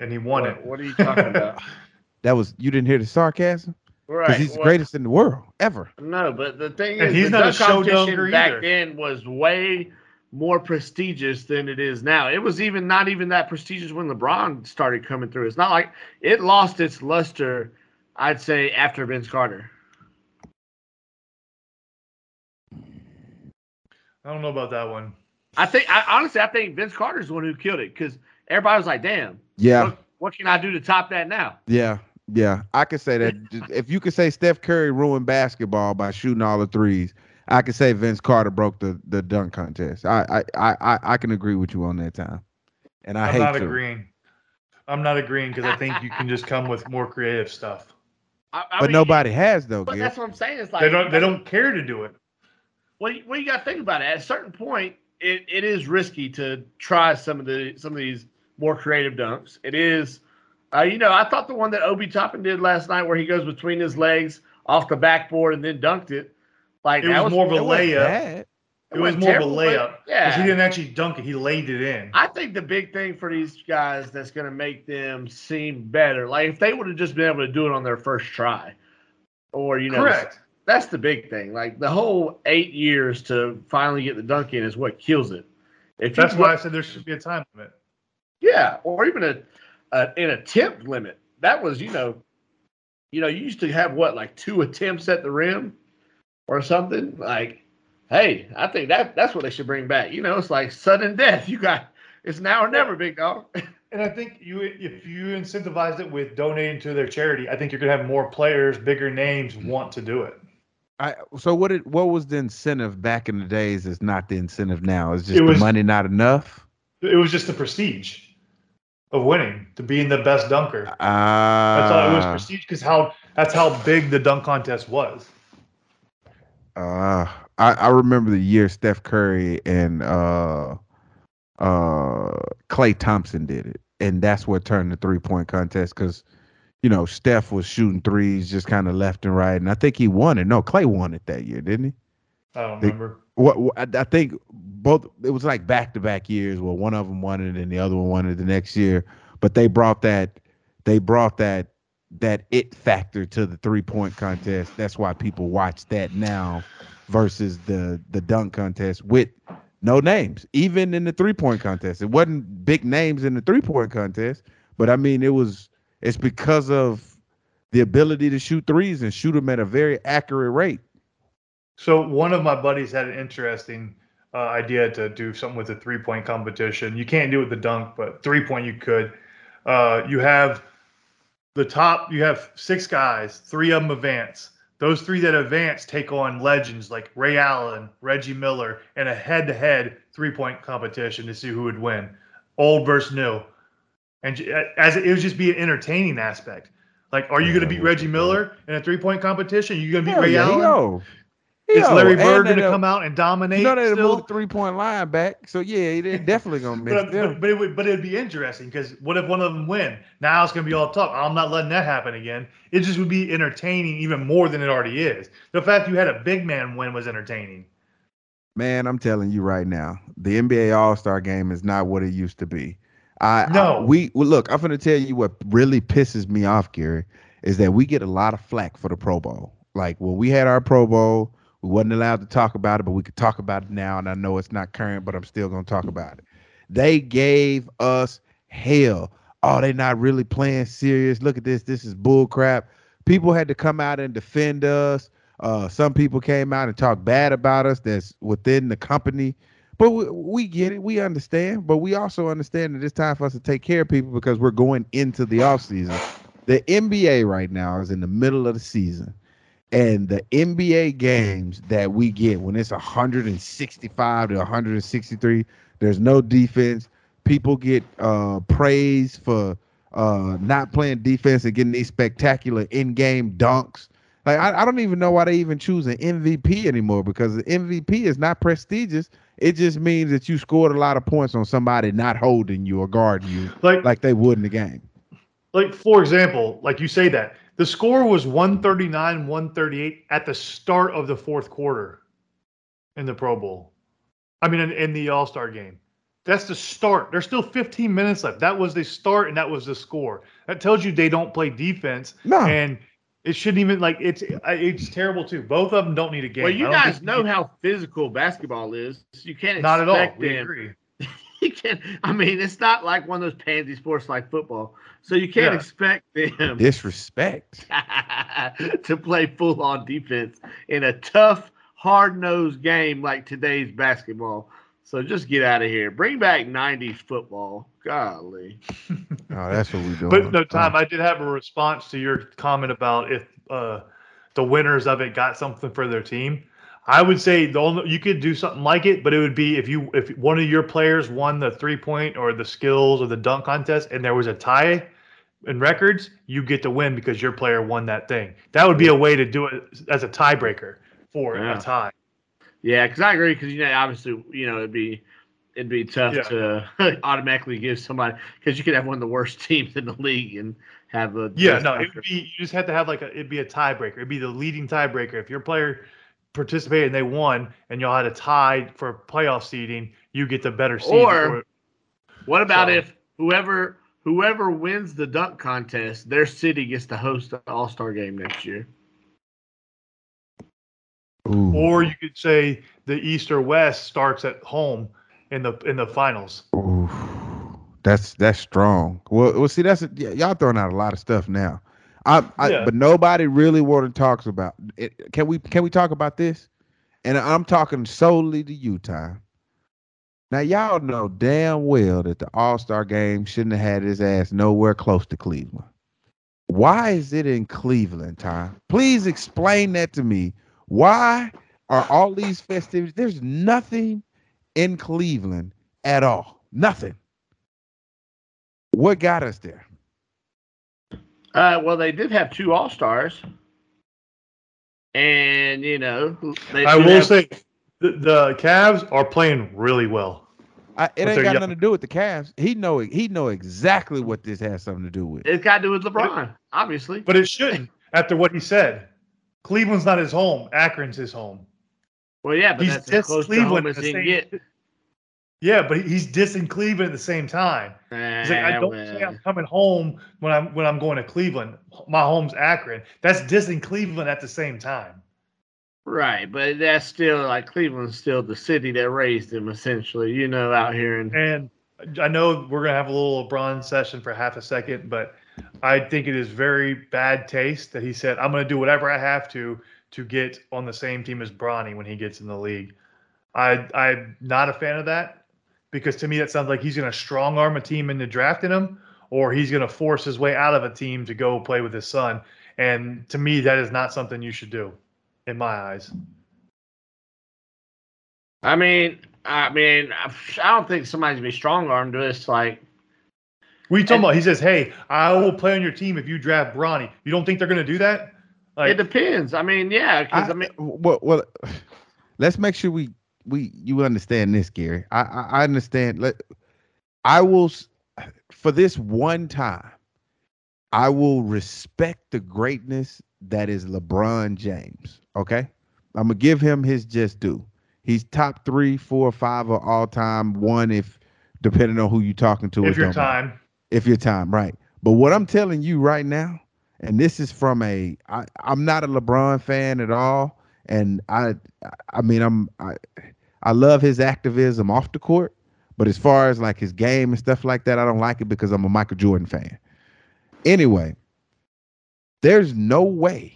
S4: And he won
S2: what,
S4: it.
S2: What are you talking about? [LAUGHS]
S3: That was you didn't hear the sarcasm because
S2: right.
S3: he's the greatest in the world ever.
S2: No, but the thing
S4: And
S2: is,
S4: he's
S2: the
S4: not a
S2: dunk
S4: show
S2: competition
S4: dunker
S2: back
S4: either.
S2: then was way more prestigious than it is now. It was even not even that prestigious when LeBron started coming through. It's not like it lost its luster. I'd say after Vince Carter.
S4: I don't know about that one.
S2: I think, I, honestly, I think Vince Carter's the one who killed it because everybody was like, "Damn,
S3: Yeah,
S2: what, what can I do to top that now?"
S3: yeah, yeah. I could say that if you could say Steph Curry ruined basketball by shooting all the threes, I could say Vince Carter broke the the dunk contest. I I I I, I can agree with you on that time, and I
S4: I'm
S3: hate
S4: not
S3: to.
S4: agreeing. I'm not agreeing because I think you can just come with more creative stuff.
S2: I, I
S3: But
S2: mean,
S3: nobody has though,
S2: But
S3: Gary.
S2: that's what I'm saying. It's like
S4: They don't. They don't care to do it.
S2: Well, you, well, you got to think about it. At a certain point, it, it is risky to try some of the some of these more creative dunks. It is, uh, you know, I thought the one that Obi Toppin did last night, where he goes between his legs off the backboard and then dunked it, like
S4: It
S2: that
S4: was more of a layup.
S3: bad.
S4: It was
S2: wasn't
S4: more of a
S2: terrible, but-
S4: layup. 'Cause
S2: Yeah,
S4: He didn't actually dunk it. He laid it in.
S2: I think the big thing for these guys that's going to make them seem better, like if they would have just been able to do it on their first try, or you know,
S4: Correct.
S2: that's the big thing. Like the whole eight years to finally get the dunk in is what kills it. If
S4: That's
S2: go-
S4: why I said there should be a time limit.
S2: Yeah, or even a uh, an attempt limit. That was, you know, you know, you used to have what like two attempts at the rim or something. Like, hey, I think that that's what they should bring back. You know, it's like sudden death. You got it's now or never, big dog. [LAUGHS]
S4: And I think you, if you incentivize it with donating to their charity, I think you're gonna have more players, bigger names want to do it.
S3: I so what did what was the incentive back in the days is not the incentive now. It's just
S4: It was-
S3: the money not enough.
S4: It was just the prestige of winning, to being the best dunker.
S3: Uh,
S4: That's all. It was prestige because how that's how big the dunk contest was.
S3: Uh, I, I remember the year Steph Curry and uh, uh, Klay Thompson did it, and that's what turned the three point contest because you know Steph was shooting threes just kind of left and right, and I think he won it. No, Klay won it that year, didn't he?
S4: I don't remember.
S3: What, what I, think both it was like back to back years where one of them won it and the other one won it the next year, but they brought that they brought that that it factor to the three point contest. That's why people watch that now versus the the dunk contest with no names. Even in the three point contest, it wasn't big names in the three point contest, but I mean it was it's because of the ability to shoot threes and shoot them at a very accurate rate.
S4: So one of my buddies had an interesting uh, idea to do something with a three point competition. You can't do it with the dunk, but three point you could. Uh, you have the top. You have six guys. Three of them advance. Those three that advance take on legends like Ray Allen, Reggie Miller, and a head to head three point competition to see who would win, old versus new. And as it would just be an entertaining aspect. Like, are you going to beat Reggie Miller in a three point competition? Are you going to beat
S3: Hell
S4: Ray
S3: yeah,
S4: Allen?
S3: Yo.
S4: Is Larry Bird going to come out and dominate?
S3: You know they
S4: still?
S3: moved three point line back, so yeah, they're definitely gonna miss
S4: But,
S3: them.
S4: but, but it would but it would be interesting because what if one of them win? Now it's going to be all talk. I'm not letting that happen again. It just would be entertaining even more than it already is. The fact you had a big man win was entertaining.
S3: Man, I'm telling you right now, the NBA All Star Game is not what it used to be. I
S4: No.
S3: I- we well, look. I'm gonna tell you what really pisses me off, Gary, is that we get a lot of flack for the Pro Bowl. Like when we had our Pro Bowl, we wasn't allowed to talk about it, but we could talk about it now. And I know it's not current, but I'm still gonna talk about it. They gave us hell. Oh, they not really playing serious. Look at this. This is bull crap. People had to come out and defend us. Uh, some people came out and talked bad about us that's within the company. But we, we get it. We understand. But we also understand that it's time for us to take care of people because we're going into the off season. The NBA right now is in the middle of the season. And the NBA games that we get when it's 165 to 163, there's no defense. People get uh, praise for uh, not playing defense and getting these spectacular in-game dunks. Like I, I don't even know why they even choose an MVP anymore because the MVP is not prestigious. It just means that you scored a lot of points on somebody not holding you or guarding you
S4: Like
S3: like they would in the game.
S4: like for example, like you say that the score was 139 138 at the start of the fourth quarter in the Pro Bowl. I mean in, in the All-Star game. That's the start. There's still 15 minutes left. That was the start and that was the score. That tells you they don't play defense
S3: No,
S4: and it shouldn't even like it's it's terrible too. Both of them don't need a game.
S2: well, you guys know how physical basketball is. You can't
S4: not at all. We
S2: them.
S4: agree. [LAUGHS]
S2: You can't. I mean, it's not like one of those pansy sports like football. So you can't
S4: Yeah.
S2: expect them [LAUGHS]
S3: disrespect. [LAUGHS]
S2: to play full on defense in a tough, hard nosed game like today's basketball. So just get out of here. Bring back 90s football. Golly.
S3: Oh, that's what we're doing.
S4: But no, Tom, I did have a response to your comment about if uh, the winners of it got something for their team. I would say the only you could do something like it, but it would be if you if one of your players won the three point or the skills or the dunk contest, and there was a tie in records, you get to win because your player won that thing. That would be a way to do it as a tiebreaker for
S2: Yeah.
S4: a tie.
S2: Yeah, because I agree. Because you know, obviously, you know, it'd be it'd be tough
S4: Yeah.
S2: to [LAUGHS] automatically give somebody because you could have one of the worst [LAUGHS] teams in the league and have a
S4: Yeah, no, it would be you just have to have like a it'd be a tiebreaker. It'd be the leading tiebreaker. If your player participated and they won, and y'all had a tie for playoff seeding, you get the better seed.
S2: Or- What about
S4: So-
S2: if whoever whoever wins the dunk contest, their city gets to host the All Star game next year?
S3: ooh,
S4: or you could say the East or West starts at home in the in the finals.
S3: ooh. That's that's strong. Well, well, see, that's y- y'all throwing out a lot of stuff now. I, I
S4: Yeah.
S3: but nobody really want to talk about it. Can we can we talk about this? And I'm talking solely to you, time. Now y'all know damn well that the All Star game shouldn't have had his ass nowhere close to Cleveland. Why is it in Cleveland, time? Please explain that to me. Why are all these festivities? There's nothing in Cleveland at all. Nothing. What got us there?
S2: Uh, well, they did have two All Stars, and you know, they
S4: I will
S2: have-
S4: say the, the Cavs are playing really well.
S3: I, it ain't got
S4: young.
S3: nothing to do with the Cavs. He know he know exactly what this has something to do with.
S2: it's got to do with LeBron, obviously.
S4: But it shouldn't after what he said. Cleveland's not his home. Akron's his home.
S2: well, yeah, but
S4: he's
S2: that's as
S4: dissed
S2: close to
S4: Cleveland
S2: home
S4: at
S2: as
S4: the
S2: he can
S4: same-
S2: get.
S4: Yeah, but he's dissing Cleveland at the same time. He's like, I don't say I'm coming home when I'm when I'm going to Cleveland. My home's Akron. That's dissing Cleveland at the same time.
S2: Right, but that's still like Cleveland's still the city that raised him, essentially. You know, out here in
S4: And I know we're gonna have a little LeBron session for half a second, but I think it is very bad taste that he said, "I'm gonna do whatever I have to to get on the same team as Bronny when he gets in the league." I I'm not a fan of that because to me that sounds like he's gonna strong arm a team into drafting him, or he's gonna force his way out of a team to go play with his son. And to me, that is not something you should do, in my eyes.
S2: I mean, I mean, I I don't think somebody's gonna be strong armed to this. Like,
S4: What are you talking
S2: And-
S4: about? He says, "Hey, I will play on your team if you draft Bronny." You don't think they're gonna do that? Like,
S2: it depends. I mean, yeah, because I,
S3: I,
S2: mean,
S3: well, well, let's make sure we we you understand this, Gary. I I, I understand. Let I will for this one time, I will respect the greatness that is LeBron James. Okay, I'm gonna give him his just due. He's top three, four, five of all time. One if depending on who you're talking to.
S4: if your
S3: matter
S4: time.
S3: if your time right but what i'm telling you right now and this is from a I, i'm not a lebron fan at all and i i mean i'm i i love his activism off the court but as far as like his game and stuff like that i don't like it because i'm a michael jordan fan anyway there's no way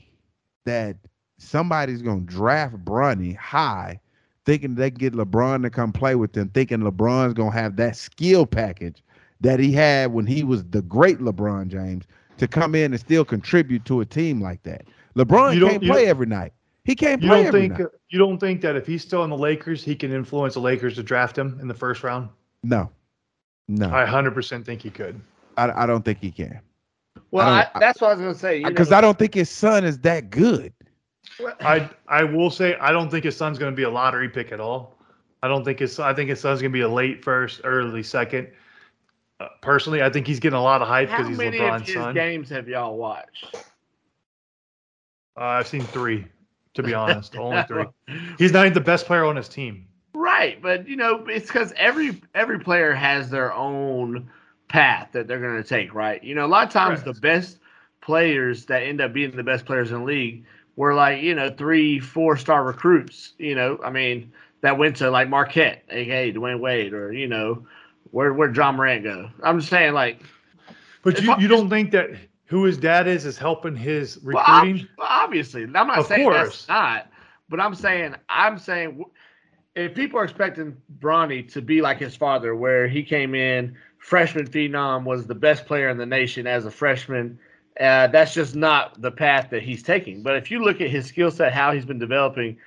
S3: that somebody's gonna draft Bronny high thinking they can get lebron to come play with them thinking lebron's gonna have that skill package that he had when he was the great LeBron James to come in and still contribute to a team like that. LeBron can't play every night. He can't
S4: You don't think
S3: night.
S4: you don't think that if he's still in the Lakers, he can influence the Lakers to draft him in the first round?
S3: No, no,
S4: I 100% think he could.
S3: I, I don't think he can
S2: well,
S3: I
S2: I that's what I was gonna say.
S3: because I don't think his son is that good.
S4: I I will say I don't think his son's going to be a lottery pick at all. I don't think his I think his son's going to be a late first, early second. Uh, personally, I think he's getting a lot of hype because he's
S2: many of
S4: LeBron's
S2: his
S4: son.
S2: games have y'all watched?
S4: Uh, I've seen three, to be honest, [LAUGHS] only three. He's not even the best player on his team.
S2: Right, but you know, it's because every every player has their own path that they're going to take. Right, you know, a lot of times
S4: Correct.
S2: the best players that end up being the best players in the league were like you know three, four star recruits. You know, I mean that went to like Marquette, aka Dwyane Wade, or you know where where Ja Morant go. I'm just saying like
S4: But you, you don't think that who his dad is is helping his recruiting?
S2: well, obviously, I'm not
S4: Of
S2: saying
S4: course.
S2: that's not, but I'm saying I'm saying if people are expecting Bronny to be like his father, where he came in freshman phenom, was the best player in the nation as a freshman. Uh, that's just not the path that he's taking. But if you look at his skill set, how he's been developing,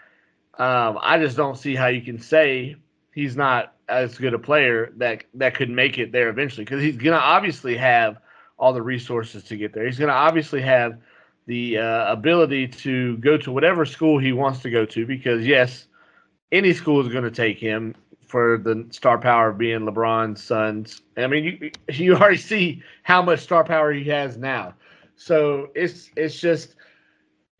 S2: um, I just don't see how you can say he's not as good a player that that could make it there eventually. Because he's gonna obviously have all the resources to get there. He's gonna obviously have the uh, ability to go to whatever school he wants to go to. Because yes, any school is going to take him for the star power of being LeBron's sons. I mean, you you already see how much star power he has now. So it's it's just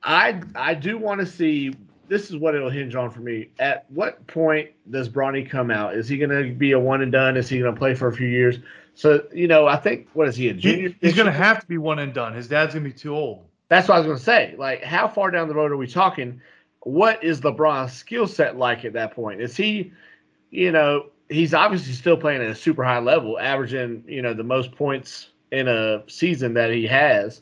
S2: I I do want to see. This is what it'll hinge on for me. At what point does Bronny come out? Is he going to be a one and done? Is he going to play for a few years? So you know, I think what is he a junior?
S4: He, he's going to have to be one and done. His dad's going to be too old.
S2: That's what I was going to say. Like, how far down the road are we talking? What is LeBron's skill set like at that point? Is he, you know, he's obviously still playing at a super high level, averaging you know the most points in a season that he has.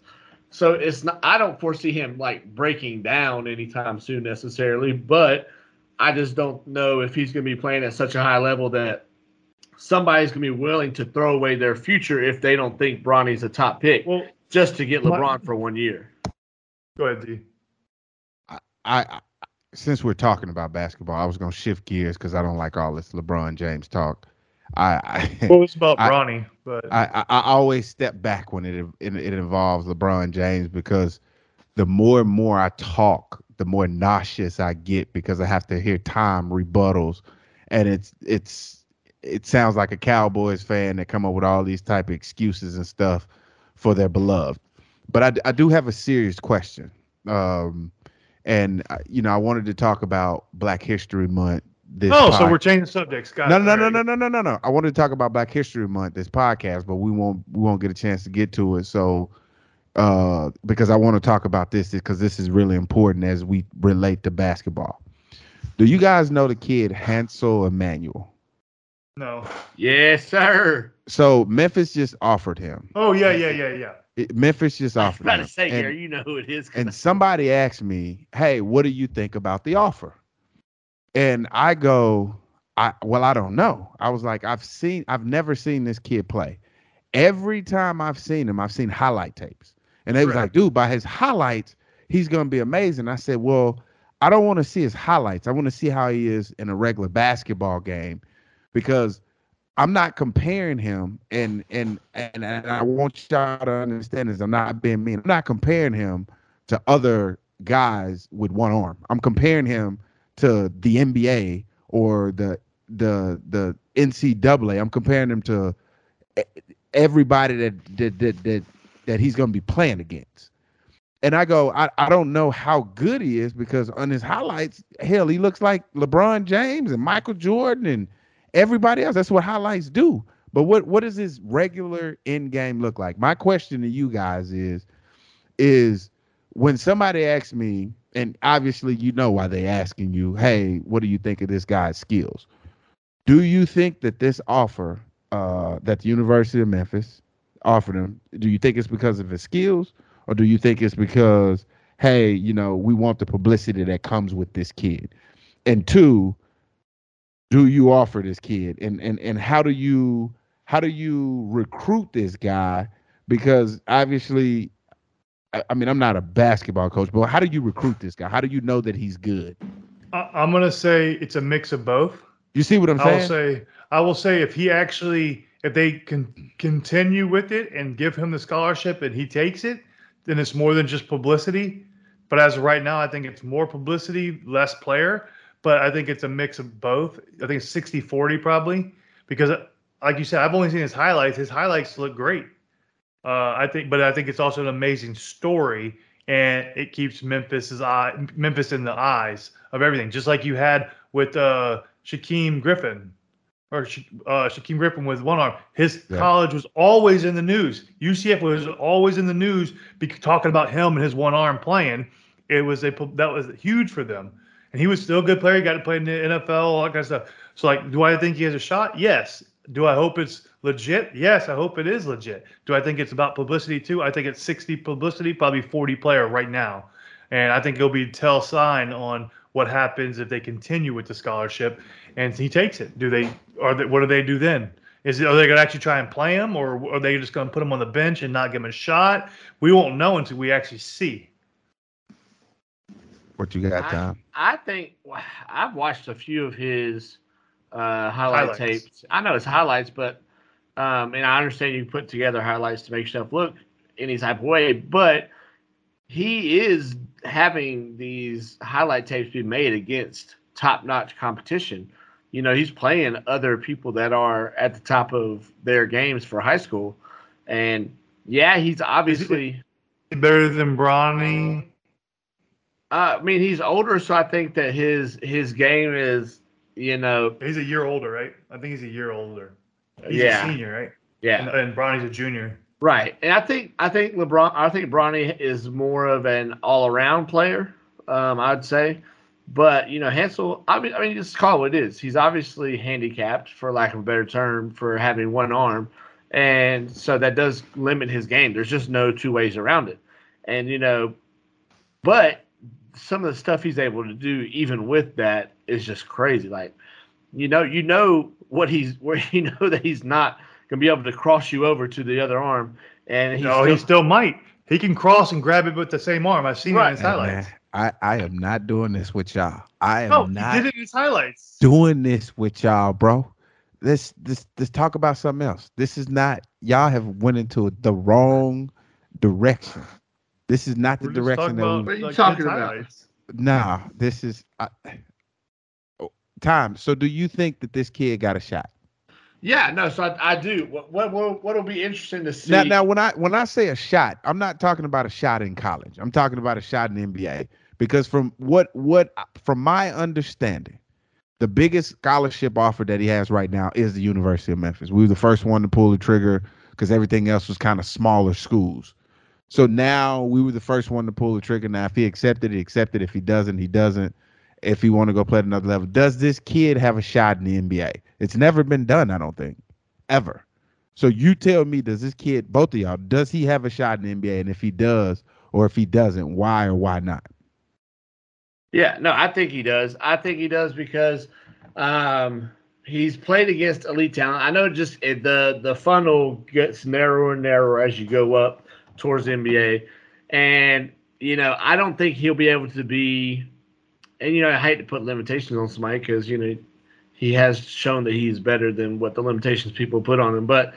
S2: So it's not. I don't foresee him like breaking down anytime soon necessarily, but I just don't know if he's going to be playing at such a high level that somebody's going to be willing to throw away their future if they don't think Bronny's a top pick
S4: Well,
S2: just to get
S4: My-
S2: LeBron for one year.
S4: go ahead, D.
S3: I, I since we're talking about basketball, I was gonna shift gears because I don't like all this LeBron James talk. I I, [LAUGHS]
S4: Well, it's about
S3: I-
S4: Bronny, but
S3: I, I I always step back when it, it it involves LeBron James because the more and more I talk, the more nauseous I get because I have to hear time rebuttals, and it's it's it sounds like a Cowboys fan that come up with all these type of excuses and stuff for their beloved. But I, I do have a serious question, um, and I- you know I wanted to talk about Black History Month. This
S4: oh, so we're changing subjects, guys.
S3: no, no, no, no, no, no, no, no. I wanted to talk about Black History Month, this podcast, but we won't we won't get a chance to get to it. So, uh, because I want to talk about this because this is really important as we relate to basketball. Do you guys know the kid Hansel Emmanuel?
S4: No.
S2: Yes, sir.
S3: So Memphis just offered him.
S4: Oh yeah, yeah, yeah, yeah.
S3: It- Memphis just offered.
S2: I was
S3: offered
S2: about
S3: him.
S2: to say,
S3: And-
S2: Gary, you know who it is.
S3: and somebody asked me, "Hey, what do you think about the offer?" And I go, "I well, I don't know." I was like, "I've seen, I've never seen this kid play. Every time I've seen him, I've seen highlight tapes." And they was
S4: Right.
S3: like, "Dude, by his highlights, he's gonna be amazing." I said, "Well, I don't want to see his highlights. I want to see how he is in a regular basketball game, because." I'm not comparing him, and and and, and I want y'all to understand this. I'm not being mean. I'm not comparing him to other guys with one arm. I'm comparing him to the NBA or the the the NCAA. I'm comparing him to everybody that that that that, that he's going to be playing against. And I go, I, I don't know how good he is because on his highlights, hell, he looks like LeBron James and Michael Jordan and everybody else. That's what highlights do. But what what does his regular end game look like? My question to you guys is is when somebody asks me, and obviously you know why they asking you, hey, what do you think of this guy's skills? Do you think that this offer uh, that the University of Memphis offered him, do you think it's because of his skills, or do you think it's because, hey, you know, we want the publicity that comes with this kid? And two, do you offer this kid, and and and how do you how do you recruit this guy? Because obviously, I, I mean, I'm not a basketball coach, but how do you recruit this guy? How do you know that he's good?
S4: I, I'm gonna say it's a mix of both.
S3: You see what I'm
S4: I will say, I will say, if he actually, if they can continue with it and give him the scholarship and he takes it, then it's more than just publicity. But as of right now, I think it's more publicity, less player. But I think it's a mix of both. I think it's 60 40 probably because, like you said, I've only seen his highlights. His highlights look great. Uh, I think, but I think it's also an amazing story, and it keeps Memphis's eye, Memphis in the eyes of everything, just like you had with uh, Shaquem Griffin, or uh, Shaquem Griffin with one arm. His
S3: Yeah.
S4: college was always in the news. UCF was always in the news, bec talking about him and his one arm playing. It was a that was huge for them, and he was still a good player. He got to play in the NFL, all that kind of stuff. So, like, do I think he has a shot? Yes. Do I hope it's legit? Yes, I hope it is legit. Do I think it's about publicity too? I think it's 60 publicity, probably 40 player right now. And I think it'll be a tell sign on what happens if they continue with the scholarship and he takes it. Do they they, what do they do then? Is it, are they going to actually try and play him or are they just going to put him on the bench and not give him a shot? We won't know until we actually see.
S3: What you got,
S2: I-
S3: Tom?
S2: I think [SIGHS] I've watched a few of his uh, highlight
S4: Highlights.
S2: tapes. I know it's highlights, but um, and I understand you put together highlights to make yourself look any type of way, but he is having these highlight tapes be made against top-notch competition. You know, he's playing other people that are at the top of their games for high school, and yeah, he's obviously.
S4: Better than Bronny.
S2: Uh, I mean, he's older, so I think that his his game is, you know,
S4: He's a year older, right? I think he's a year older. He's
S2: Yeah.
S4: a senior, right?
S2: yeah,
S4: And, and Bronny's a junior.
S2: right. And I think I think LeBron, I think Bronny is more of an all around player. Um, I'd say, But you know, Hansel. I mean, I mean, just call it what it is. He's obviously handicapped, for lack of a better term, for having one arm, and so that does limit his game. There's just no two ways around it. And you know, but some of the stuff he's able to do, even with that, is just crazy. Like, you know, you know what he's [LAUGHS] where you know that he's not gonna be able to cross you over to the other arm, and he's
S4: no,
S2: still,
S4: he still might. He can cross and grab it with the same arm. I've seen it
S2: Right.
S4: in his highlights.
S3: man, I, I am not doing this with y'all. I am
S4: No, he
S3: not
S4: did it in his highlights.
S3: doing this with y'all, bro. Let's let's let's talk about something else. This is not y'all have went into the wrong direction. This is not the
S4: We're just
S3: direction
S4: talking
S3: that
S4: about
S2: What are you
S4: like,
S2: talking about?
S4: highlights.
S3: nah. This is I, oh, time. So, do you think that this kid got a shot?
S2: yeah, no. So I, I do. What what what what'll be interesting to see?
S3: Now, now, when I when I say a shot, I'm not talking about a shot in college. I'm talking about a shot in the NBA. Because from what what from my understanding, the biggest scholarship offer that he has right now is the University of Memphis. We were the first one to pull the trigger because everything else was kind of smaller schools. So now we were the first one to pull the trigger. Now, if he accepted, he accepted. If he doesn't, he doesn't. If he want to go play at another level, does this kid have a shot in the NBA? It's never been done, I don't think, ever. So you tell me, does this kid, both of y'all, does he have a shot in the NBA? And if he does, or if he doesn't, why or why not?
S2: Yeah, no, I think he does. I think he does because um, he's played against elite talent. I know just the the funnel gets narrower and narrower as you go up towards the NBA, and you know I don't think he'll be able to be. And you know I hate to put limitations on somebody because you know he has shown that he's better than what the limitations people put on him, but.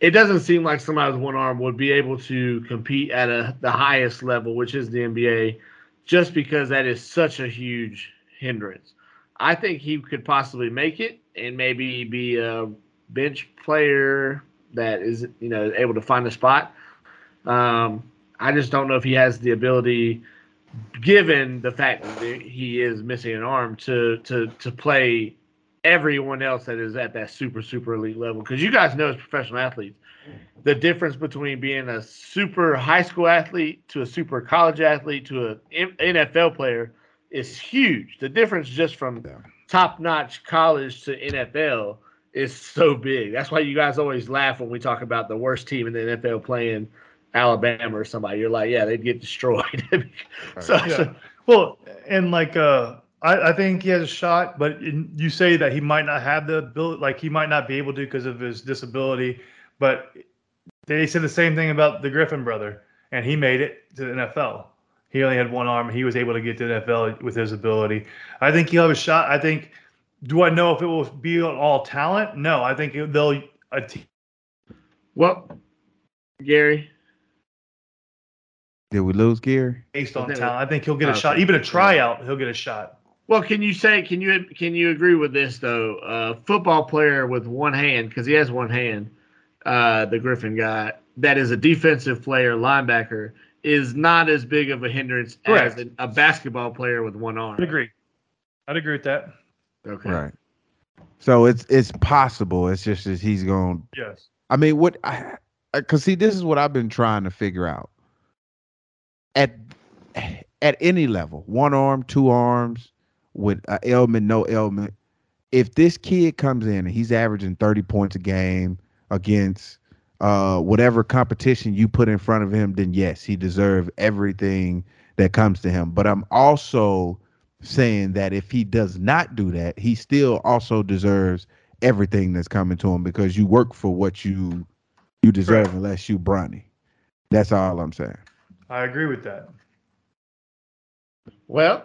S2: It doesn't seem like somebody with one arm would be able to compete at a the highest level, which is the NBA, just because that is such a huge hindrance. I think he could possibly make it and maybe be a bench player that is, you know, able to find a spot. Um, I just don't know if he has the ability, given the fact that he is missing an arm, to to to play everyone else that is at that super super elite level. Because you guys know as professional athletes, the difference between being a super high school athlete to a super college athlete to an NFL player is huge. The difference just from
S3: Yeah.
S2: top notch college to NFL is so big. That's why you guys always laugh when we talk about the worst team in the NFL playing Alabama or somebody. You're like, yeah, they'd get destroyed. [LAUGHS] so,
S4: Yeah.
S2: so-
S4: Well, and like uh, I, I think he has a shot, but in, you say that he might not have the ability, like he might not be able to because of his disability. But they said the same thing about the Griffin brother, and he made it to the NFL. He only had one arm. He was able to get to the NFL with his ability. I think he'll have a shot. I think. Do I know if it will be all talent? No, I think it- they'll. A team
S2: well, Gary,
S3: Did we lose Gary?
S4: based on talent. I think he'll get a shot. Even a tryout, he'll get a shot.
S2: Well, can you say can you can you agree with this though? Uh, football player with one hand because he has one hand, uh, the Griffin guy that is a defensive player, linebacker, is not as big of a hindrance
S4: Correct.
S2: as a, a basketball player with one arm.
S4: I'd agree. I'd agree with that.
S2: Okay.
S3: Right. So it's it's possible. It's just that he's going.
S4: Yes.
S3: I mean, what? I Because see, this is what I've been trying to figure out. At at any level, one arm, two arms, with an ailment, no ailment. If this kid comes in and he's averaging thirty points a game against uh whatever competition you put in front of him, then yes, he deserves everything that comes to him. But I'm also saying that if he does not do that, he still also deserves everything that's coming to him because you work for what you you deserve unless you Bronny. That's all I'm saying.
S4: I agree with that.
S2: Well,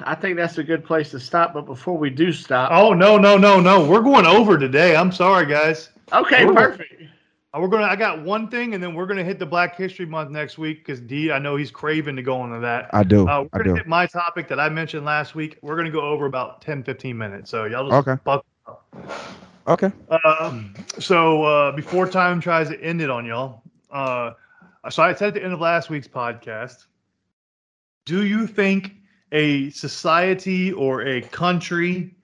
S2: I think that's a good place to stop. But before we do stop,
S4: Oh no, no, no, no. We're going over today. I'm sorry, guys.
S2: okay,
S4: we're-
S2: perfect.
S4: Uh, We're gonna. I got one thing, and then we're gonna hit the Black History Month next week because D. I know he's craving to go into that.
S3: I do.
S4: Uh,
S3: I
S4: we're gonna
S3: do.
S4: hit my topic that I mentioned last week. We're gonna go over about 10, 15 minutes. So y'all just
S3: Okay.
S4: buck
S3: Okay.
S4: Um, so uh, before time tries to end it on y'all, uh, so I said at the end of last week's podcast, do you think a society or a country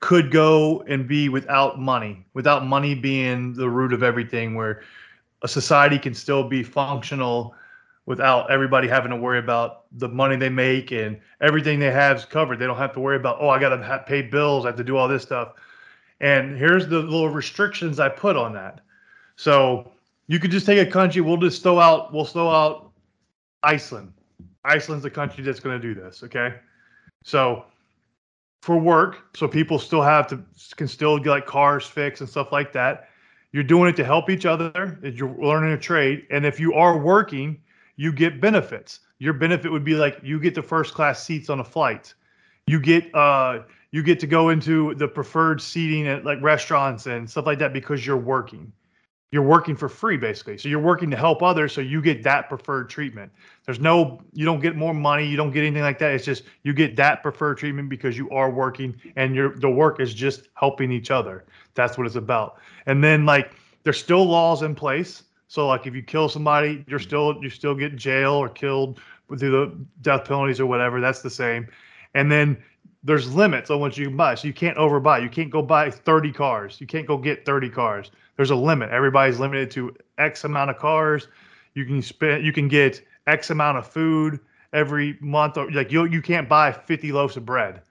S4: could go and be without money, without money being the root of everything, where a society can still be functional without everybody having to worry about the money they make and everything they have is covered. They don't have to worry about, oh, I got to pay bills, I have to do all this stuff. And here's the little restrictions I put on that. So you could just take a country, we'll just throw out, we'll throw out Iceland. Iceland's the country that's going to do this, okay? So for work, so people still have to can still get like cars fixed and stuff like that. You're doing it to help each other. You're learning a trade, and if you are working, you get benefits. Your benefit would be like you get the first class seats on a flight. You get uh you get to go into the preferred seating at like restaurants and stuff like that because you're working you're working for free basically. So you're working to help others so you get that preferred treatment. There's no you don't get more money you don't get anything like that. It's just you get that preferred treatment because you are working and your the work is just helping each other. That's what it's about. And then like there's still laws in place. So like if you kill somebody you're still you still get jail or killed through the death penalties or whatever. That's the same. And then there's limits on what you can buy. So you can't overbuy. You can't go buy 30 cars. You can't go get 30 cars there's a limit. Everybody's limited to X amount of cars. You can spend. You can get X amount of food every month. Or like you, you can't buy 50 loaves of bread.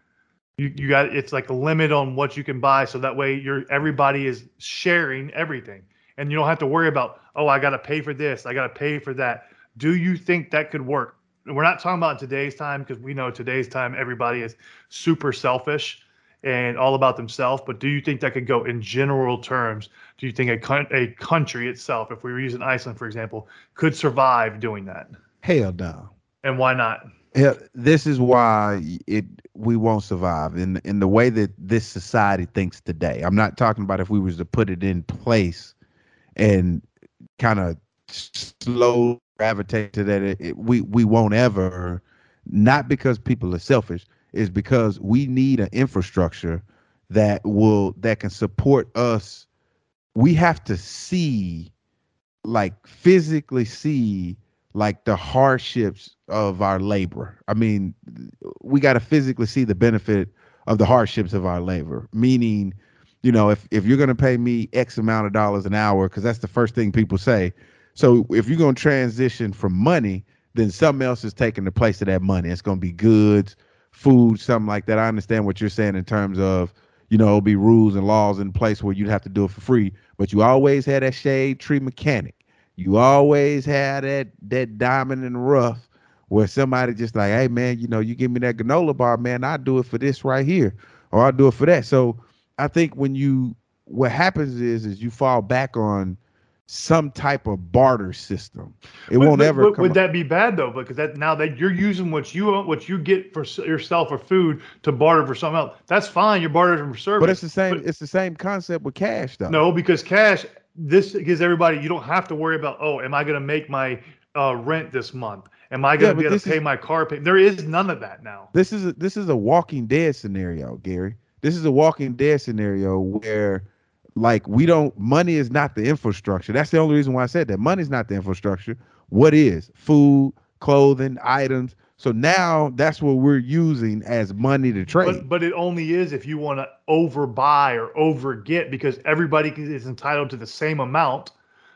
S4: You, you got it's like a limit on what you can buy. So that way, you're everybody is sharing everything, and you don't have to worry about oh I got to pay for this. I got to pay for that. Do you think that could work? We're not talking about today's time because we know today's time everybody is super selfish and all about themselves. But do you think that could go in general terms? Do you think a, a country itself, if we were using Iceland, for example, could survive doing that?
S3: Hell no.
S4: And why not?
S3: Yeah, this is why it we won't survive in in the way that this society thinks today. I'm not talking about if we was to put it in place and kind of slow gravitate to that. It, it, we we won't ever, not because people are selfish, is because we need an infrastructure that will that can support us. We have to see like physically see like the hardships of our labor. I mean we got to physically see the benefit of the hardships of our labor. Meaning you know if if you're going to pay me x amount of dollars an hour because that's the first thing people say. So if you're going to transition from money then something else is taking the place of that money. It's going to be goods food, something like that. I understand what you're saying in terms of, you know, it'll be rules and laws in place where you'd have to do it for free. But you always had that shade tree mechanic. You always had that that diamond in the rough where somebody just like, hey man, you know, you give me that granola bar, man, I'll do it for this right here. Or I'll do it for that. So I think when you what happens is is you fall back on some type of barter system. It
S4: would,
S3: won't ever.
S4: Would, would that be bad though? Because that now that you're using what you what you get for yourself or food to barter for something else, that's fine. You're bartering for service.
S3: But it's the same. But, it's the same concept with cash though.
S4: No, because cash. This gives everybody. You don't have to worry about. Oh, am I going to make my uh, rent this month? Am I going to be able to pay is, my car payment? There is none of that now.
S3: This is a, this is a Walking Dead scenario, Gary. This is a Walking Dead scenario where like we don't money is not the infrastructure. That's the only reason why i said that. Money's not the infrastructure. What is? Food clothing items. So now that's what we're using as money to trade.
S4: but, but it only is if you want to overbuy or overget because everybody is entitled to the same amount.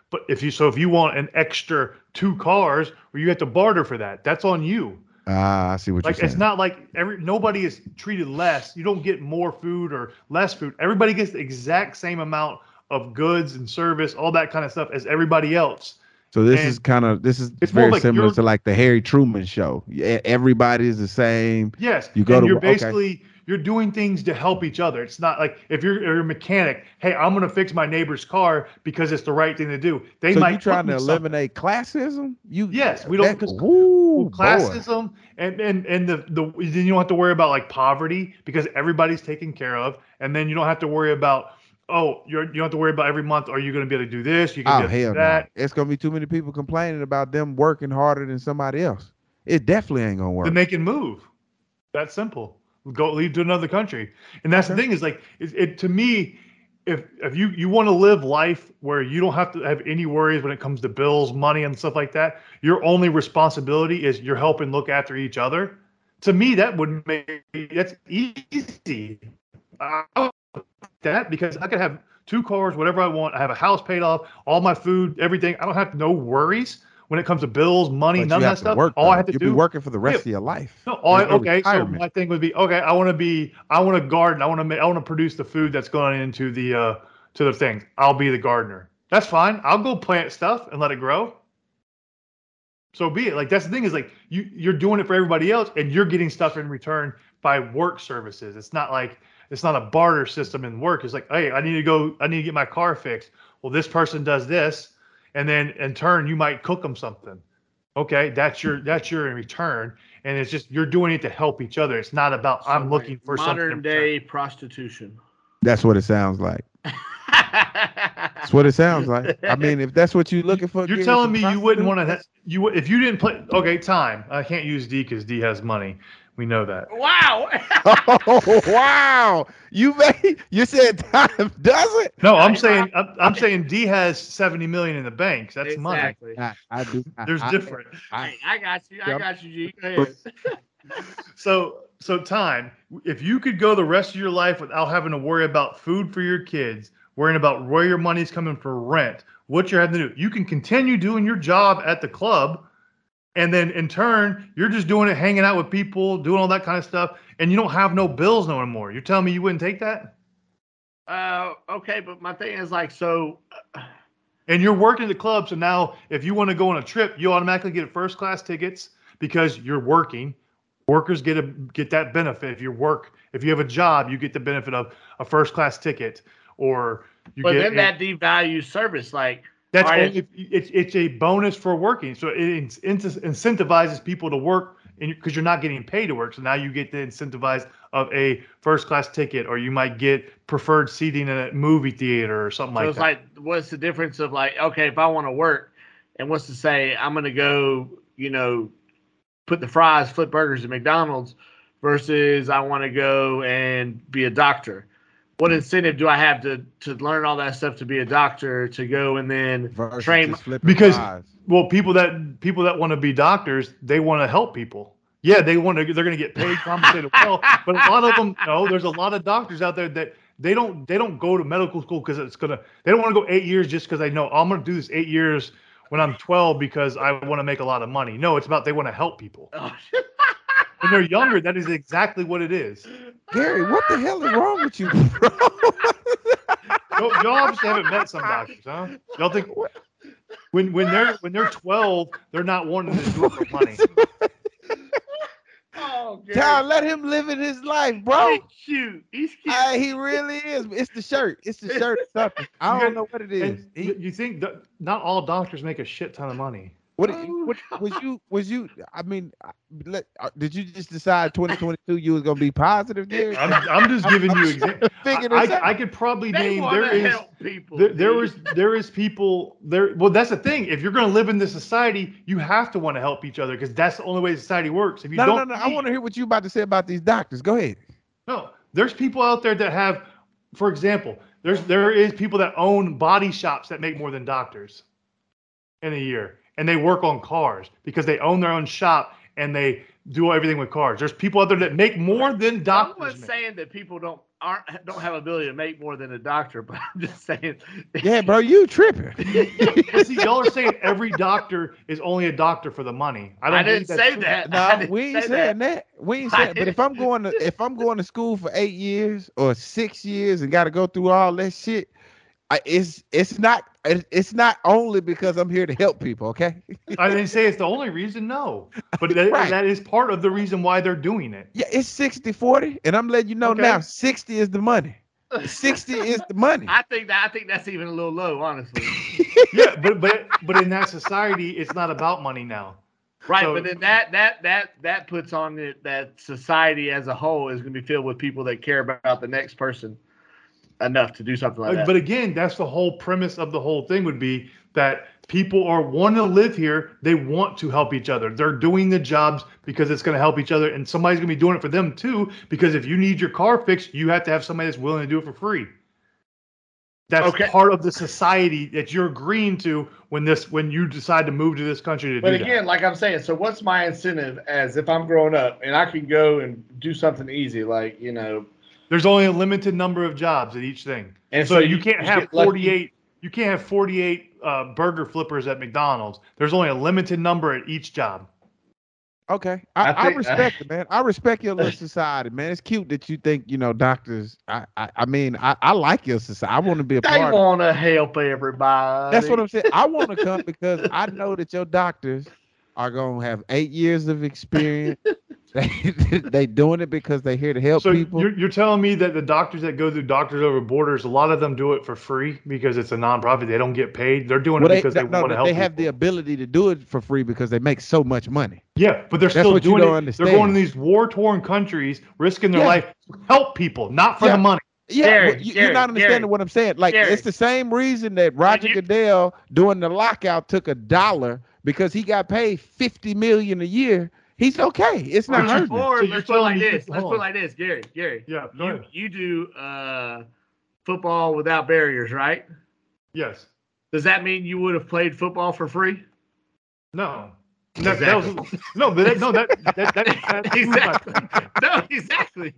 S4: But if you so if you want an extra two cars or you have to barter for that. That's on you
S3: Ah, I see what
S4: like,
S3: you're saying.
S4: It's not like every nobody is treated less. You don't get more food or less food. Everybody gets the exact same amount of goods and service, all that kind of stuff as everybody else.
S3: So this and is kind of this is very like similar to like the Harry Truman show. Yeah, Everybody is the same.
S4: Yes, you go to you're basically okay you're doing things to help each other. It's not like if you're, you're a mechanic, hey, I'm going to fix my neighbor's car because it's the right thing to do. They
S3: so
S4: might
S3: you trying to eliminate classism. You
S4: yes, we don't well, classism and and and the the then you don't have to worry about like poverty because everybody's taken care of, and then you don't have to worry about oh, you're, you don't have to worry about every month. Are you going to be able to do this? You can oh,
S3: hell
S4: that.
S3: No. It's going to be too many people complaining about them working harder than somebody else. It definitely ain't going to work.
S4: Then they can move. That's simple go leave to another country. And that's okay. the thing is like it, it, to me, if if you you want to live life where you don't have to have any worries when it comes to bills, money, and stuff like that, your only responsibility is you're helping look after each other. To me, that would make that's easy. that because I could have two cars, whatever I want. I have a house paid off, all my food, everything. I don't have no worries. When it comes to bills, money,
S3: But
S4: none of that stuff.
S3: work.
S4: all I have to
S3: You'll
S4: do
S3: be working for the rest
S4: Yeah.
S3: of your life.
S4: No, all I, okay. So my thing would be okay. I want to be. I want to garden. I want to. make. I want to produce the food that's going into the uh to the thing. I'll be the gardener. That's fine. I'll go plant stuff and let it grow. So be it. Like that's the thing is like you you're doing it for everybody else and you're getting stuff in return by work services. It's not like it's not a barter system in work. It's like, hey, I need to go. I need to get my car fixed. Well, this person does this, and then in turn you might cook them something. Okay, that's your that's your in return, and it's just you're doing it to help each other. It's not about
S2: So,
S4: I'm
S2: like,
S4: looking for something.
S2: modern
S4: return.
S2: day prostitution.
S3: That's what it sounds like. [LAUGHS] That's what it sounds like. I mean, if that's what you're looking for,
S4: You're telling me you wouldn't want to you would- if you didn't play okay time. I can't use D because D has money. We know that.
S2: wow. [LAUGHS]
S3: Oh wow! You made you said time does it?
S4: No, I'm saying I'm, I'm saying D has 70 million in the bank. That's money.
S3: I, I do. I-
S4: There's
S3: I-
S4: different.
S3: I-
S2: I got you. I
S3: Yep.
S2: got you, G. Go ahead.
S4: So so time. If you could go the rest of your life without having to worry about food for your kids, worrying about where your money's coming for rent, what you're having to do, you can continue doing your job at the club. And then in turn, you're just doing it, hanging out with people, doing all that kind of stuff, and you don't have no bills no more. You're telling me you wouldn't take that?
S2: Uh, okay, but my thing is like, so
S4: And you're working the club, so now if you want to go on a trip, you automatically get first class tickets because you're working. Workers get a get that benefit. If you work, if you have a job, you get the benefit of a first class ticket, or you
S2: but
S4: get.
S2: then that devalues service. Like,
S4: that's
S2: Alright.
S4: only if, it's it's a bonus for working. So it in- incentivizes people to work because you're not getting paid to work. So now you get the incentivize of a first class ticket, or you might get preferred seating in a movie theater or something like that.
S2: so
S4: like
S2: it's
S4: that.
S2: like, what's the difference of like, okay, if I want to work, and what's to say I'm gonna go, you know, put the fries, flip burgers at McDonald's, versus I want to go and be a doctor. What incentive do I have to to learn all that stuff to be a doctor to go and then
S3: versus
S2: train?
S4: Because-
S3: fries.
S4: well, people that people that want to be doctors, they want to help people. Yeah, they want to. They're going to get paid, compensated [LAUGHS] well. But a lot of them, no. There's a lot of doctors out there that they don't they don't go to medical school because it's gonna. They don't want to go eight years just because they know oh, I'm going to do this eight years when I'm 12 because I want to make a lot of money. No, it's about they want to help people.
S2: Oh, [LAUGHS]
S4: When they're younger, that is exactly what it is.
S3: Gary, what the hell is wrong with you, bro? [LAUGHS]
S4: Y'all, y'all obviously haven't met some doctors, huh? Y'all think when when they're when they're 12, they're not wanting to do it for money. [LAUGHS]
S2: oh,
S3: Tom, let him live in his life, bro.
S2: He's cute. He's cute.
S3: Ah, he really is. It's the shirt. It's the shirt. something. I don't know what it is. He-
S4: you, you think that not all doctors make a shit ton of money?
S3: What,
S2: Oh.
S3: what was you was you? I mean, let, uh, did you just decide [LAUGHS] 2022 you was gonna be positive there?
S4: I'm, I'm just giving you examples. [LAUGHS]
S3: Figure
S4: I. I, I could probably
S2: they
S4: name
S2: want
S4: there
S2: to
S4: is
S2: help people.
S4: there, there
S2: dude.
S4: was there is people there. Well, that's the thing. If you're going to live in this society, you have to want to help each other because that's the only way society works. If you
S3: no, no, no,
S4: don't,
S3: no. I want to hear what you about to say about these doctors. Go ahead.
S4: No, there's people out there that have, for example, there's there is people that own body shops that make more than doctors in a year, and they work on cars because they own their own shop and they do everything with cars. There's people out there that make more than doctors.
S2: I wasn't
S4: make.
S2: saying that people don't aren't don't have ability to make more than a doctor, but I'm just saying.
S3: Yeah, bro, you tripping. [LAUGHS]
S4: See, y'all are saying every doctor is only a doctor for the money. I
S2: I,
S4: don't.
S2: didn't say
S4: true.
S2: that. I
S3: No,
S2: didn't
S3: we ain't
S2: say
S3: saying that. We ain't saying. But if I'm going to if I'm going to school for eight years or six years and got to go through all that shit, I, it's it's not it's not only because I'm here to help people. Okay. [LAUGHS]
S4: I didn't say it's the only reason. No, but that,
S3: Right.
S4: that is part of the reason why they're doing it.
S3: Yeah, it's 60 40. And I'm letting you know
S4: Okay.
S3: now 60 is the money. 60 [LAUGHS] is the money.
S2: I think that I think that's even a little low, honestly. [LAUGHS]
S4: Yeah, but but but in that society, it's not about money now.
S2: Right,
S4: So-
S2: but then that that that that puts on it that society as a whole is going to be filled with people that care about the next person enough to do something like
S4: Uh,
S2: that.
S4: But again, that's the whole premise of the whole thing would be that people are wanting to live here. They want to help each other. They're doing the jobs because it's going to help each other, and somebody's going to be doing it for them too. Because if you need your car fixed, you have to have somebody that's willing to do it for free. That's
S2: Okay.
S4: part of the society that you're agreeing to when this when you decide to move to this country to
S2: But
S4: do
S2: again, like I'm saying, so what's my incentive as if I'm growing up and I can go and do something easy, like you know,
S4: that. There's only a limited number of jobs at each thing.
S2: and
S4: so, you can't have
S2: get lucky.
S4: 48 You can't have 48 uh, burger flippers at McDonald's. There's only a limited number at each job.
S3: Okay, I,
S2: I
S3: I,
S2: think-
S3: respect it, man. I respect your little [LAUGHS] society, man. It's cute that you think you know doctors. I, I, I mean, I, I like your society. I want to be a
S2: They
S3: part. of
S2: want to help everybody.
S3: That's what I'm saying. I want to come because I know that your doctors are gonna have eight years of experience. [LAUGHS] they [LAUGHS] they doing it because they here to help
S4: So
S3: people.
S4: you're, you're telling me that the doctors that go through Doctors Over Borders, a lot of them do it for free because it's a nonprofit. They don't get paid. They're doing
S3: Well,
S4: it because they
S3: no,
S4: want to help.
S3: they have the ability to do it for free because they make so much money.
S4: yeah, but they're
S3: That's
S4: still
S3: what you
S4: doing
S3: don't
S4: it.
S3: understand.
S4: They're going to these war torn countries, risking their
S3: Yeah.
S4: life to help people, not for
S3: Yeah.
S4: the money.
S3: Yeah,
S2: Gary,
S3: but you,
S2: Gary,
S3: you're not understanding
S2: Gary,
S3: what I'm saying. Like
S2: Gary.
S3: it's the same reason that Roger
S2: you-
S3: Goodell during the lockout took a dollar because he got paid 50 million a year. He's okay. It's not
S2: Or,
S3: hurting. him.
S2: or
S4: So
S2: let's put it like this. Let's
S4: hold
S2: put it like this, Gary. Gary.
S4: Yeah, go
S2: You, you do uh, football without barriers, right?
S4: Yes.
S2: Does that mean you would have played football for free?
S4: No. That, that was, [LAUGHS] no, but that, no, that that that, that [LAUGHS]
S2: exactly. no, exactly.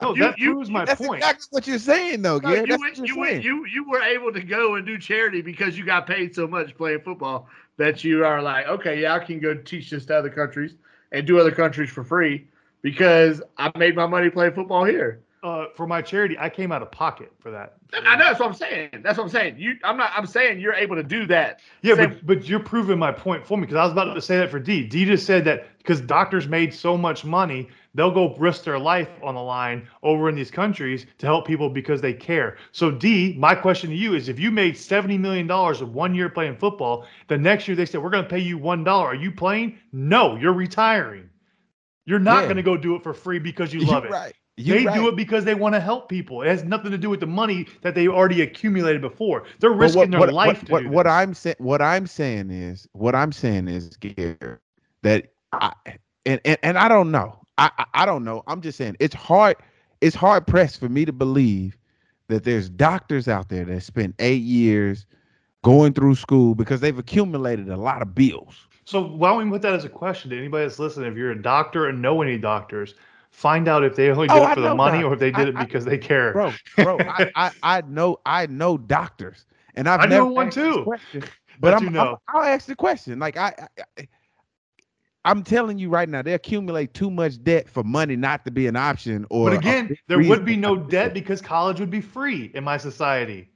S4: No,
S2: You-
S4: that
S2: you-
S4: proves my
S3: That's
S4: point.
S3: exactly what you're saying, though,
S2: No,
S3: Gary.
S2: you,
S3: That's
S2: went,
S3: what
S2: you,
S3: you're
S2: went, you you were able to go and do charity because you got paid so much playing football that you are like, okay, yeah, I can go teach this to other countries and do other countries for free because I made my money playing football here.
S4: Uh, for my charity, I came out of pocket for that.
S2: I know that's what I'm saying. That's what I'm saying. You, I'm not. I'm saying you're able to do that.
S4: Yeah,
S2: Same-
S4: but, but you're proving my point for me because I was about to say that for D. D just said that because doctors made so much money, they'll go risk their life on the line over in these countries to help people because they care. So D, my question to you is: If you made seventy million dollars in one year playing football, the next year they said we're going to pay you one dollar, are you playing? No, you're retiring. You're not
S3: Yeah.
S4: going to go do it for free because you [LAUGHS]
S3: You're
S4: love it.
S3: right. You're
S4: They
S3: right.
S4: do it because they want to help people. It has nothing to do with the money that they already accumulated before. They're risking their
S3: what,
S4: life
S3: What, what, what. I'm saying, what I'm saying is, what I'm saying is, Gary, that I and, and and I don't know. I, I I don't know. I'm just saying it's hard. It's hard pressed for me to believe that there's doctors out there that spend eight years going through school because they've accumulated a lot of bills.
S4: So why don't we put that as a question to anybody that's listening? If you're a doctor and know any doctors, find out if they only did
S3: Oh,
S4: it for the money or if they did
S3: I-
S4: it
S3: I-
S4: because they care.
S3: Bro, bro, I, [LAUGHS] I I know I know doctors, and I've
S4: I know
S3: never
S4: one too.
S3: question, [LAUGHS]
S4: But
S3: but I'm,
S4: you know.
S3: I'm I'll ask the question. Like I, I, I I'm telling you right now, they accumulate too much debt for money not to be an option. Or
S4: But again, there would be no debt because college would be free in my society.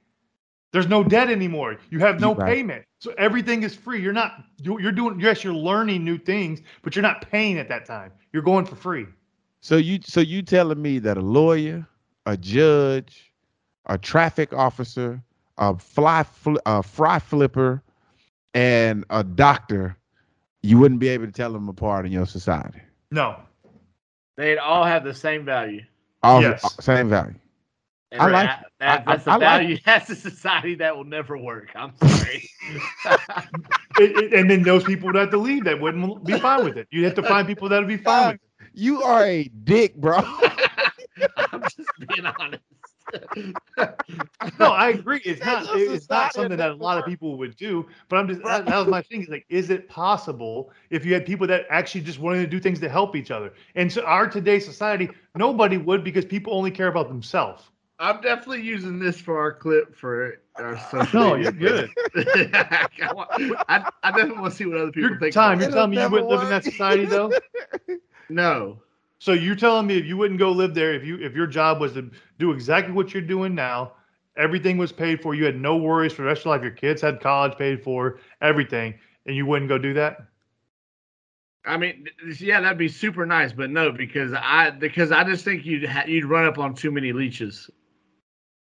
S4: There's no debt anymore. You have no
S3: right.
S4: payment. So everything is free. You're not you're doing yes, you're learning new things, but you're not paying at that time. You're going for free.
S3: So you so you telling me that a lawyer, a judge, a traffic officer, a fly fl- a fry flipper, and a doctor, you wouldn't be able to tell them apart in your society.
S4: No.
S2: They'd all have the same value.
S3: All
S4: Yes.
S3: the same value.
S2: And
S3: I like-
S2: that- that-
S3: I- I-
S2: that's the
S3: I like
S2: that's a society that will never work. I'm sorry. [LAUGHS]
S4: It- it- and then those people would have to leave that wouldn't be fine with it. You'd have to find people that would be fine with it.
S3: You are a dick, bro. [LAUGHS]
S2: I'm just being honest.
S4: No, I agree. It's
S3: That's
S4: not. It's not
S3: society
S4: something that a lot of people would do. But I'm just. That, that was my thing. Is like, is it possible if you had people that actually just wanted to do things to help each other? And so our today's society, nobody would because people only care about themselves.
S2: I'm definitely using this for our clip for our social
S4: No, you're good.
S2: I, [LAUGHS] I, I definitely want to see what other people
S4: Your
S2: think.
S4: time. You're telling me you wouldn't live in that society though. [LAUGHS]
S2: No.
S4: So you're telling me if you wouldn't go live there, if you if your job was to do exactly what you're doing now, everything was paid for, you had no worries for the rest of your life, your kids had college paid for, everything, and you wouldn't go do that?
S2: I mean, yeah, that'd be super nice, but no, because I because I just think you'd ha- you'd run up on too many leeches.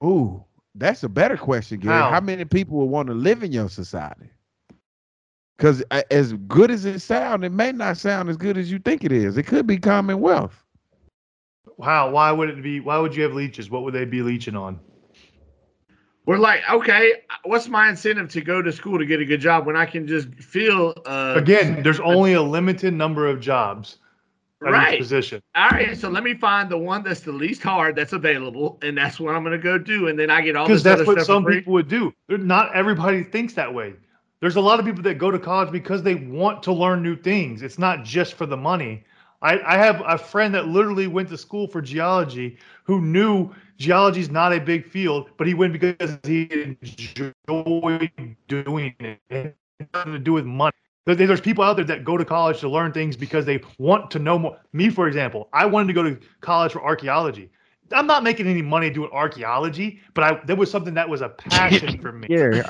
S3: Ooh, that's a better question, Gary.
S4: How?
S3: How, many people would want to live in your society? Because as good as it sounds, it may not sound as good as you think it is. It could be Commonwealth.
S4: How? Why would it be? Why would you have leeches? What would they be leeching on?
S2: We're like, okay, what's my incentive to go to school to get a good job when I can just feel uh,
S4: Again, there's only a limited number of jobs
S2: right?
S4: position.
S2: All right, so let me find the one that's the least hard that's available, and that's what I'm gonna go do, and then I get all
S4: Because
S2: this
S4: that's
S2: other
S4: what some
S2: for free.
S4: people would do. They're, not everybody thinks that way. There's a lot of people that go to college because they want to learn new things. It's not just for the money. I, I have a friend that literally went to school for geology who knew geology is not a big field, but he went because he enjoyed doing it. It had nothing to do with money. There's people out there that go to college to learn things because they want to know more. Me, for example, I wanted to go to college for archaeology. I'm not making any money doing archaeology, but I there was something that was a passion [LAUGHS] for me.
S3: Gary, [LAUGHS]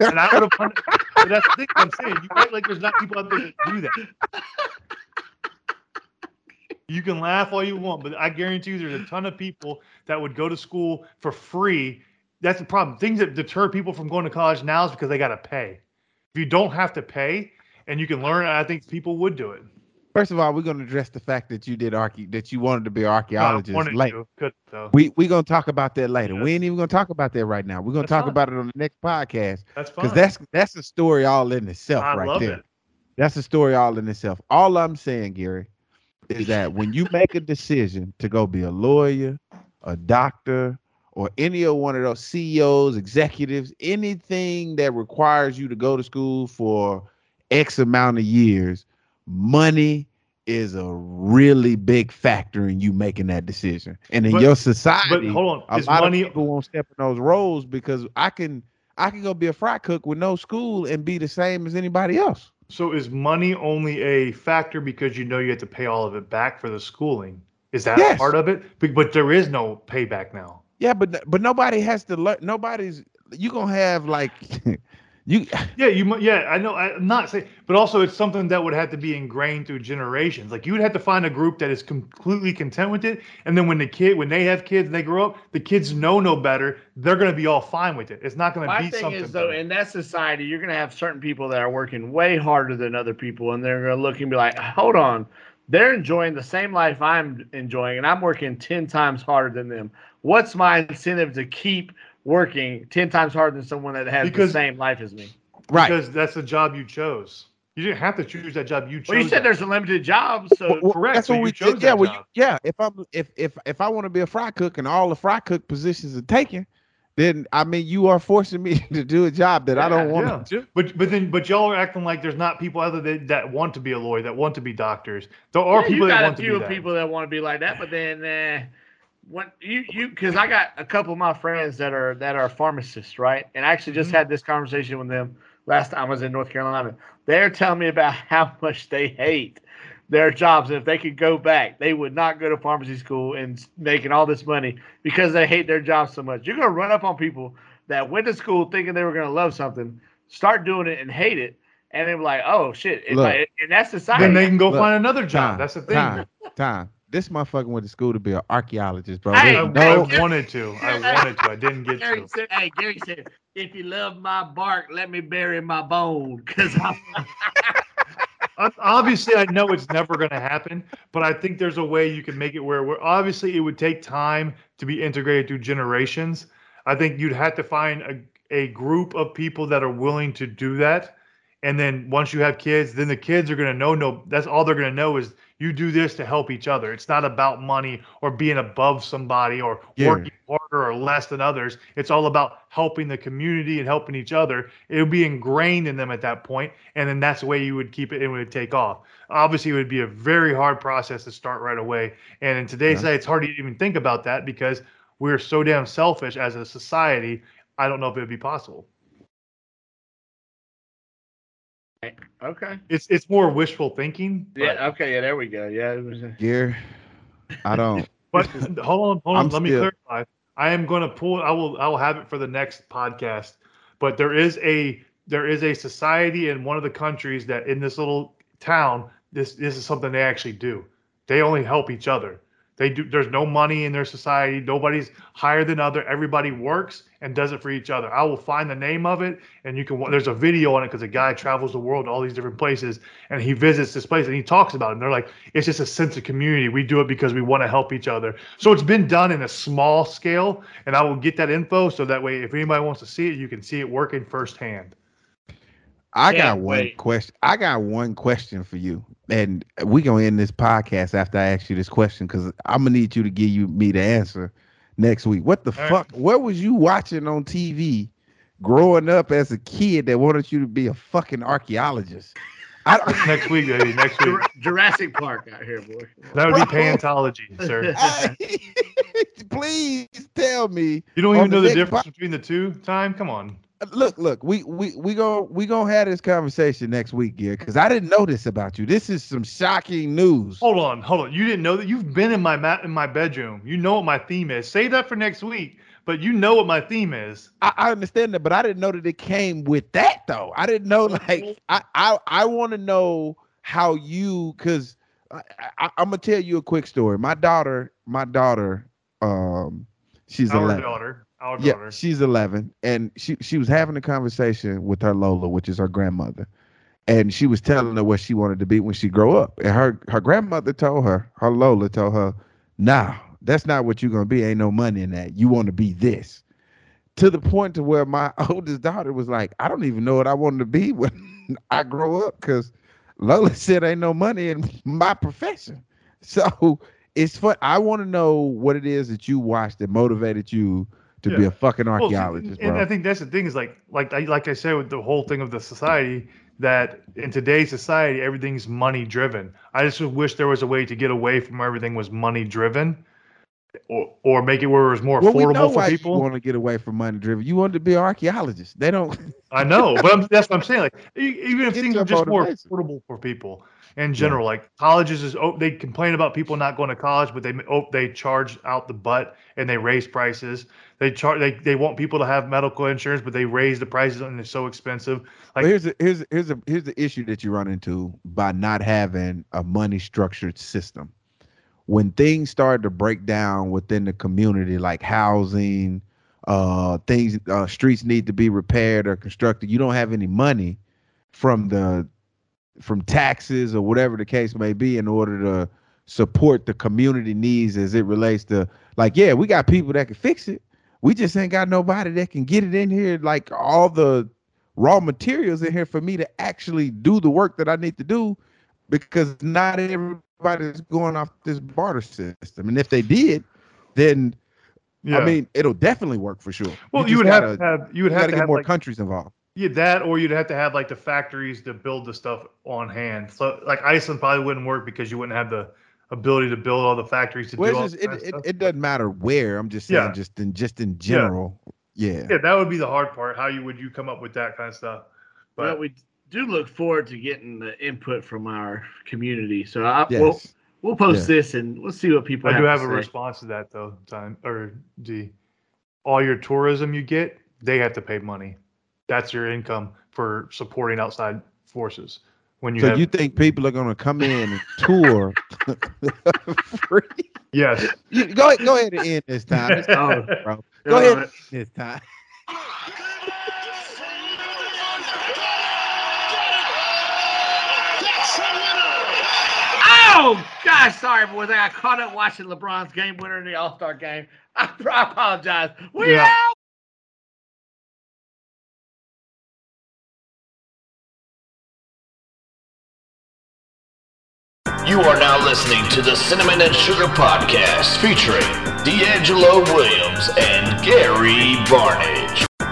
S4: And I would have. But that's the thing I'm saying. You act like there's not people out there that do that. You can laugh all you want, but I guarantee you there's a ton of people that would go to school for free. That's the problem. Things that deter people from going to college now is because they got to pay. If you don't have to pay and you can learn, I think people would do it.
S3: First of all, we're going to address the fact that you did archae that you wanted to be an archaeologist.
S4: to, could though.
S3: we we gonna talk about that later.
S4: Yeah.
S3: We ain't even gonna talk about that right now. We're gonna talk
S4: fine.
S3: about it on the next podcast
S4: That's fine.
S3: because that's that's a story all in itself
S4: I
S3: right
S4: love
S3: there.
S4: it.
S3: That's a story all in itself. All I'm saying, Gary, is that when you make a decision to go be a lawyer, a doctor, or any of one of those CEOs, executives, anything that requires you to go to school for X amount of years, money is a really big factor in you making that decision. And in
S4: But-
S3: your
S4: But
S3: society,
S4: hold
S3: a
S4: on, is
S3: lot
S4: money
S3: of people won't step in those roles because I can I can go be a fry cook with no school and be the same as anybody else.
S4: So is money only a factor because you know you have to pay all of it back for the schooling? Is that
S3: Yes.
S4: part of it? But, but there is no payback now.
S3: Yeah, but but nobody has to learn. Nobody's you gonna have like [LAUGHS] you.
S4: Yeah, you. mu- Yeah, I know. I'm not saying, but also it's something that would have to be ingrained through generations. Like you would have to find a group that is completely content with it, and then when the kid, when they have kids and they grow up, the kids know no better. They're going to be all fine with it. It's not going to be something.
S2: My
S4: be
S2: thing
S4: something.
S2: is though,
S4: better.
S2: in that society, you're gonna have certain people that are working way harder than other people, and they're gonna look and be like, "Hold on, they're enjoying the same life I'm enjoying, and I'm working ten times harder than them. What's my incentive to keep working ten times harder than someone that has
S4: Because-
S2: the same life as me?"
S3: Right.
S4: because that's the job you chose. You didn't have to choose that job. You chose.
S2: Well, you said
S4: that.
S2: there's a limited job, so
S3: Well, well,
S4: correct,
S3: That's
S4: so
S3: what
S4: you
S3: we
S4: chose
S3: did. Yeah,
S4: that
S3: well, you, yeah. If I'm if if if I want to be a fry cook and all the fry cook positions are taken, then I mean you are forcing me [LAUGHS] to do a job that I don't want
S4: yeah.
S3: to do.
S4: But but then but y'all are acting like there's not people other than that want to be a lawyer, that want to be doctors. There are
S2: Yeah,
S4: people
S2: you
S4: that
S2: got
S4: want
S2: a
S4: to
S2: few
S4: be that.
S2: people that want to be like that, but then uh, what you you because I got a couple of my friends that are that are pharmacists, right? And I actually just
S4: Mhm.
S2: had this conversation with them last time I was in North Carolina. They're telling me about [LAUGHS] how much they hate their jobs, and if they could go back, they would not go to pharmacy school and making all this money because they hate their job so much. You're gonna run up on people that went to school thinking they were gonna love something, start doing it and hate it, and they're like, "Oh shit!"
S3: Look.
S2: I- and that's society.
S4: then they can go
S3: Look,
S4: find another job.
S3: Time,
S4: That's the thing.
S3: Time, time. This motherfucker went to school to be an archaeologist, bro.
S2: Hey,
S3: There's
S4: I,
S3: no,
S4: I wanted to. I wanted to. I didn't get
S2: Gary
S4: to.
S2: said, "Hey, Gary said, if you love my bark, let me bury my bone, because I'm." [LAUGHS]
S4: Obviously, I know it's never going to happen, but I think there's a way you can make it where, where obviously it would take time to be integrated through generations. I think you'd have to find a, a group of people that are willing to do that. And then once you have kids, then the kids are going to know, no, that's all they're going to know is you do this to help each other. It's not about money or being above somebody or
S3: Yeah.
S4: working harder or less than others. It's all about helping the community and helping each other. It would be ingrained in them at that point, and then that's the way you would keep it and it would take off. Obviously, it would be a very hard process to start right away. And in today's
S3: Yeah.
S4: day, it's hard to even think about that because we're so damn selfish as a society. I don't know if it would be possible.
S2: Okay.
S4: It's it's more wishful thinking.
S2: Yeah. Okay. Yeah. There we go. Yeah. It was,
S3: Gary. I don't. [LAUGHS]
S4: but hold on, hold on.
S3: I'm
S4: Let me clarify. I am going to pull. I will. I will have it for the next podcast. But there is a there is a society in one of the countries that in this little town. This this is something they actually do. They only help each other. They do. There's no money in their society. Nobody's higher than other. Everybody works and does it for each other. I will find the name of it, and you can. There's a video on it because a guy travels the world, to all these different places, and he visits this place and he talks about it. And they're like, it's just a sense of community. We do it because we want to help each other. So it's been done in a small scale, and I will get that info so that way, if anybody wants to see it, you can see it working firsthand.
S3: I got
S2: Can't
S3: one
S2: wait.
S3: question. I got one question for you, and we gonna end this podcast after I ask you this question because I'm gonna need you to give you me the answer next week. What the
S4: All right.
S3: fuck? What was you watching on TV growing up as a kid that wanted you to be a fucking archaeologist? I don't,
S4: Next week, baby. Next week.
S2: Jurassic Park out here, boy.
S4: That would be
S3: Bro.
S4: paleontology, sir. [LAUGHS] [LAUGHS]
S3: please tell me.
S4: You don't even know the difference
S3: po-
S4: between the two. Time, come on.
S3: Look, look, we we we go we gonna have this conversation next week, yeah. Because I didn't know this about you. This is some shocking news.
S4: Hold on, hold on. You didn't know that you've been in my mat in my bedroom. You know what my theme is. Save that for next week. But you know what my theme is.
S3: I, I understand that, but I didn't know that it came with that though. I didn't know [LAUGHS] like I I, I want to know how you because I, I, I'm gonna tell you a quick story. My daughter, my daughter, um, she's
S4: Our
S3: 11.
S4: daughter.
S3: Yeah, she's 11, and she she was having a conversation with her Lola, which is her grandmother, and she was telling her what she wanted to be when she grow up. And her her grandmother told her, her Lola told her, "Nah, that's not what you're gonna be. Ain't no money in that. You want to be this." To the point to where my [LAUGHS] oldest daughter was like, "I don't even know what I wanted to be when [LAUGHS] I grow up," because Lola [LAUGHS] said, "Ain't no money in my profession." So it's fun. I want to know what it is that you watched that motivated you to be a fucking
S4: Well,
S3: archaeologist,
S4: and
S3: bro.
S4: I think that's the thing is like like I like I said with the whole thing of the society that in today's society everything's money driven. I just wish there was a way to get away from everything was money driven, or or make it where it was more
S3: well, we know
S4: affordable for
S3: why you
S4: people.
S3: want to get away from money driven. You want to be an archaeologist. They don't.
S4: I know, but I'm, that's what I'm saying. Like even if
S3: Get
S4: things are just more affordable for people in general, like colleges is oh, they complain about people not going to college, but they oh, they charge out the butt and they raise prices. They charge they, they want people to have medical insurance, but they raise the prices and it's so expensive. Like-
S3: here's a, here's a, here's a, here's the issue that you run into by not having a money structured system. When things start to break down within the community, like housing, uh, things, uh, streets need to be repaired or constructed. You don't have any money from the from taxes or whatever the case may be in order to support the community needs as it relates to like yeah we got people that can fix it we just ain't got nobody that can get it in here like all the raw materials in here for me to actually do the work that I need to do because not everybody's going off this barter system. And if they did, then
S4: yeah.
S3: I mean it'll definitely work for sure.
S4: well,
S3: just
S4: you, would
S3: gotta,
S4: have to have you
S3: you
S4: would have
S3: gotta get
S4: have
S3: more
S4: like,
S3: countries involved.
S4: yeah, that, or you'd have to have like the factories to build the stuff on hand. So like Iceland probably wouldn't work because you wouldn't have the ability to build all the factories to
S3: Well,
S4: do all
S3: just, it, it, it doesn't matter where. I'm just saying
S4: Yeah.
S3: just in just in general. Yeah.
S4: Yeah, that would be the hard part. How you would you come up with that kind of stuff?
S2: But
S4: But
S2: we do look forward to getting the input from our community. So I,
S3: Yes.
S2: we'll we'll post
S3: Yeah.
S2: this and we'll see what people.
S4: I do
S2: to
S4: have a
S2: say.
S4: response to that though. Time or D, all your tourism you get, they have to pay money. That's your income for supporting outside forces. When you
S3: so
S4: have
S3: you think people are gonna come in and tour [LAUGHS] free?
S4: yes,
S3: You, go ahead, go ahead and end this time. It's
S2: Oh, [LAUGHS]
S3: over, bro. Go ahead this time. [LAUGHS]
S2: Oh gosh, sorry boys. I got caught up watching LeBron's game winner in the All Star game. I, [LAUGHS] I apologize. We
S4: Yeah.
S2: out.
S1: You are now listening to the Cinnamon and Sugar Podcast featuring DeAngelo Williams and Gary Barnidge.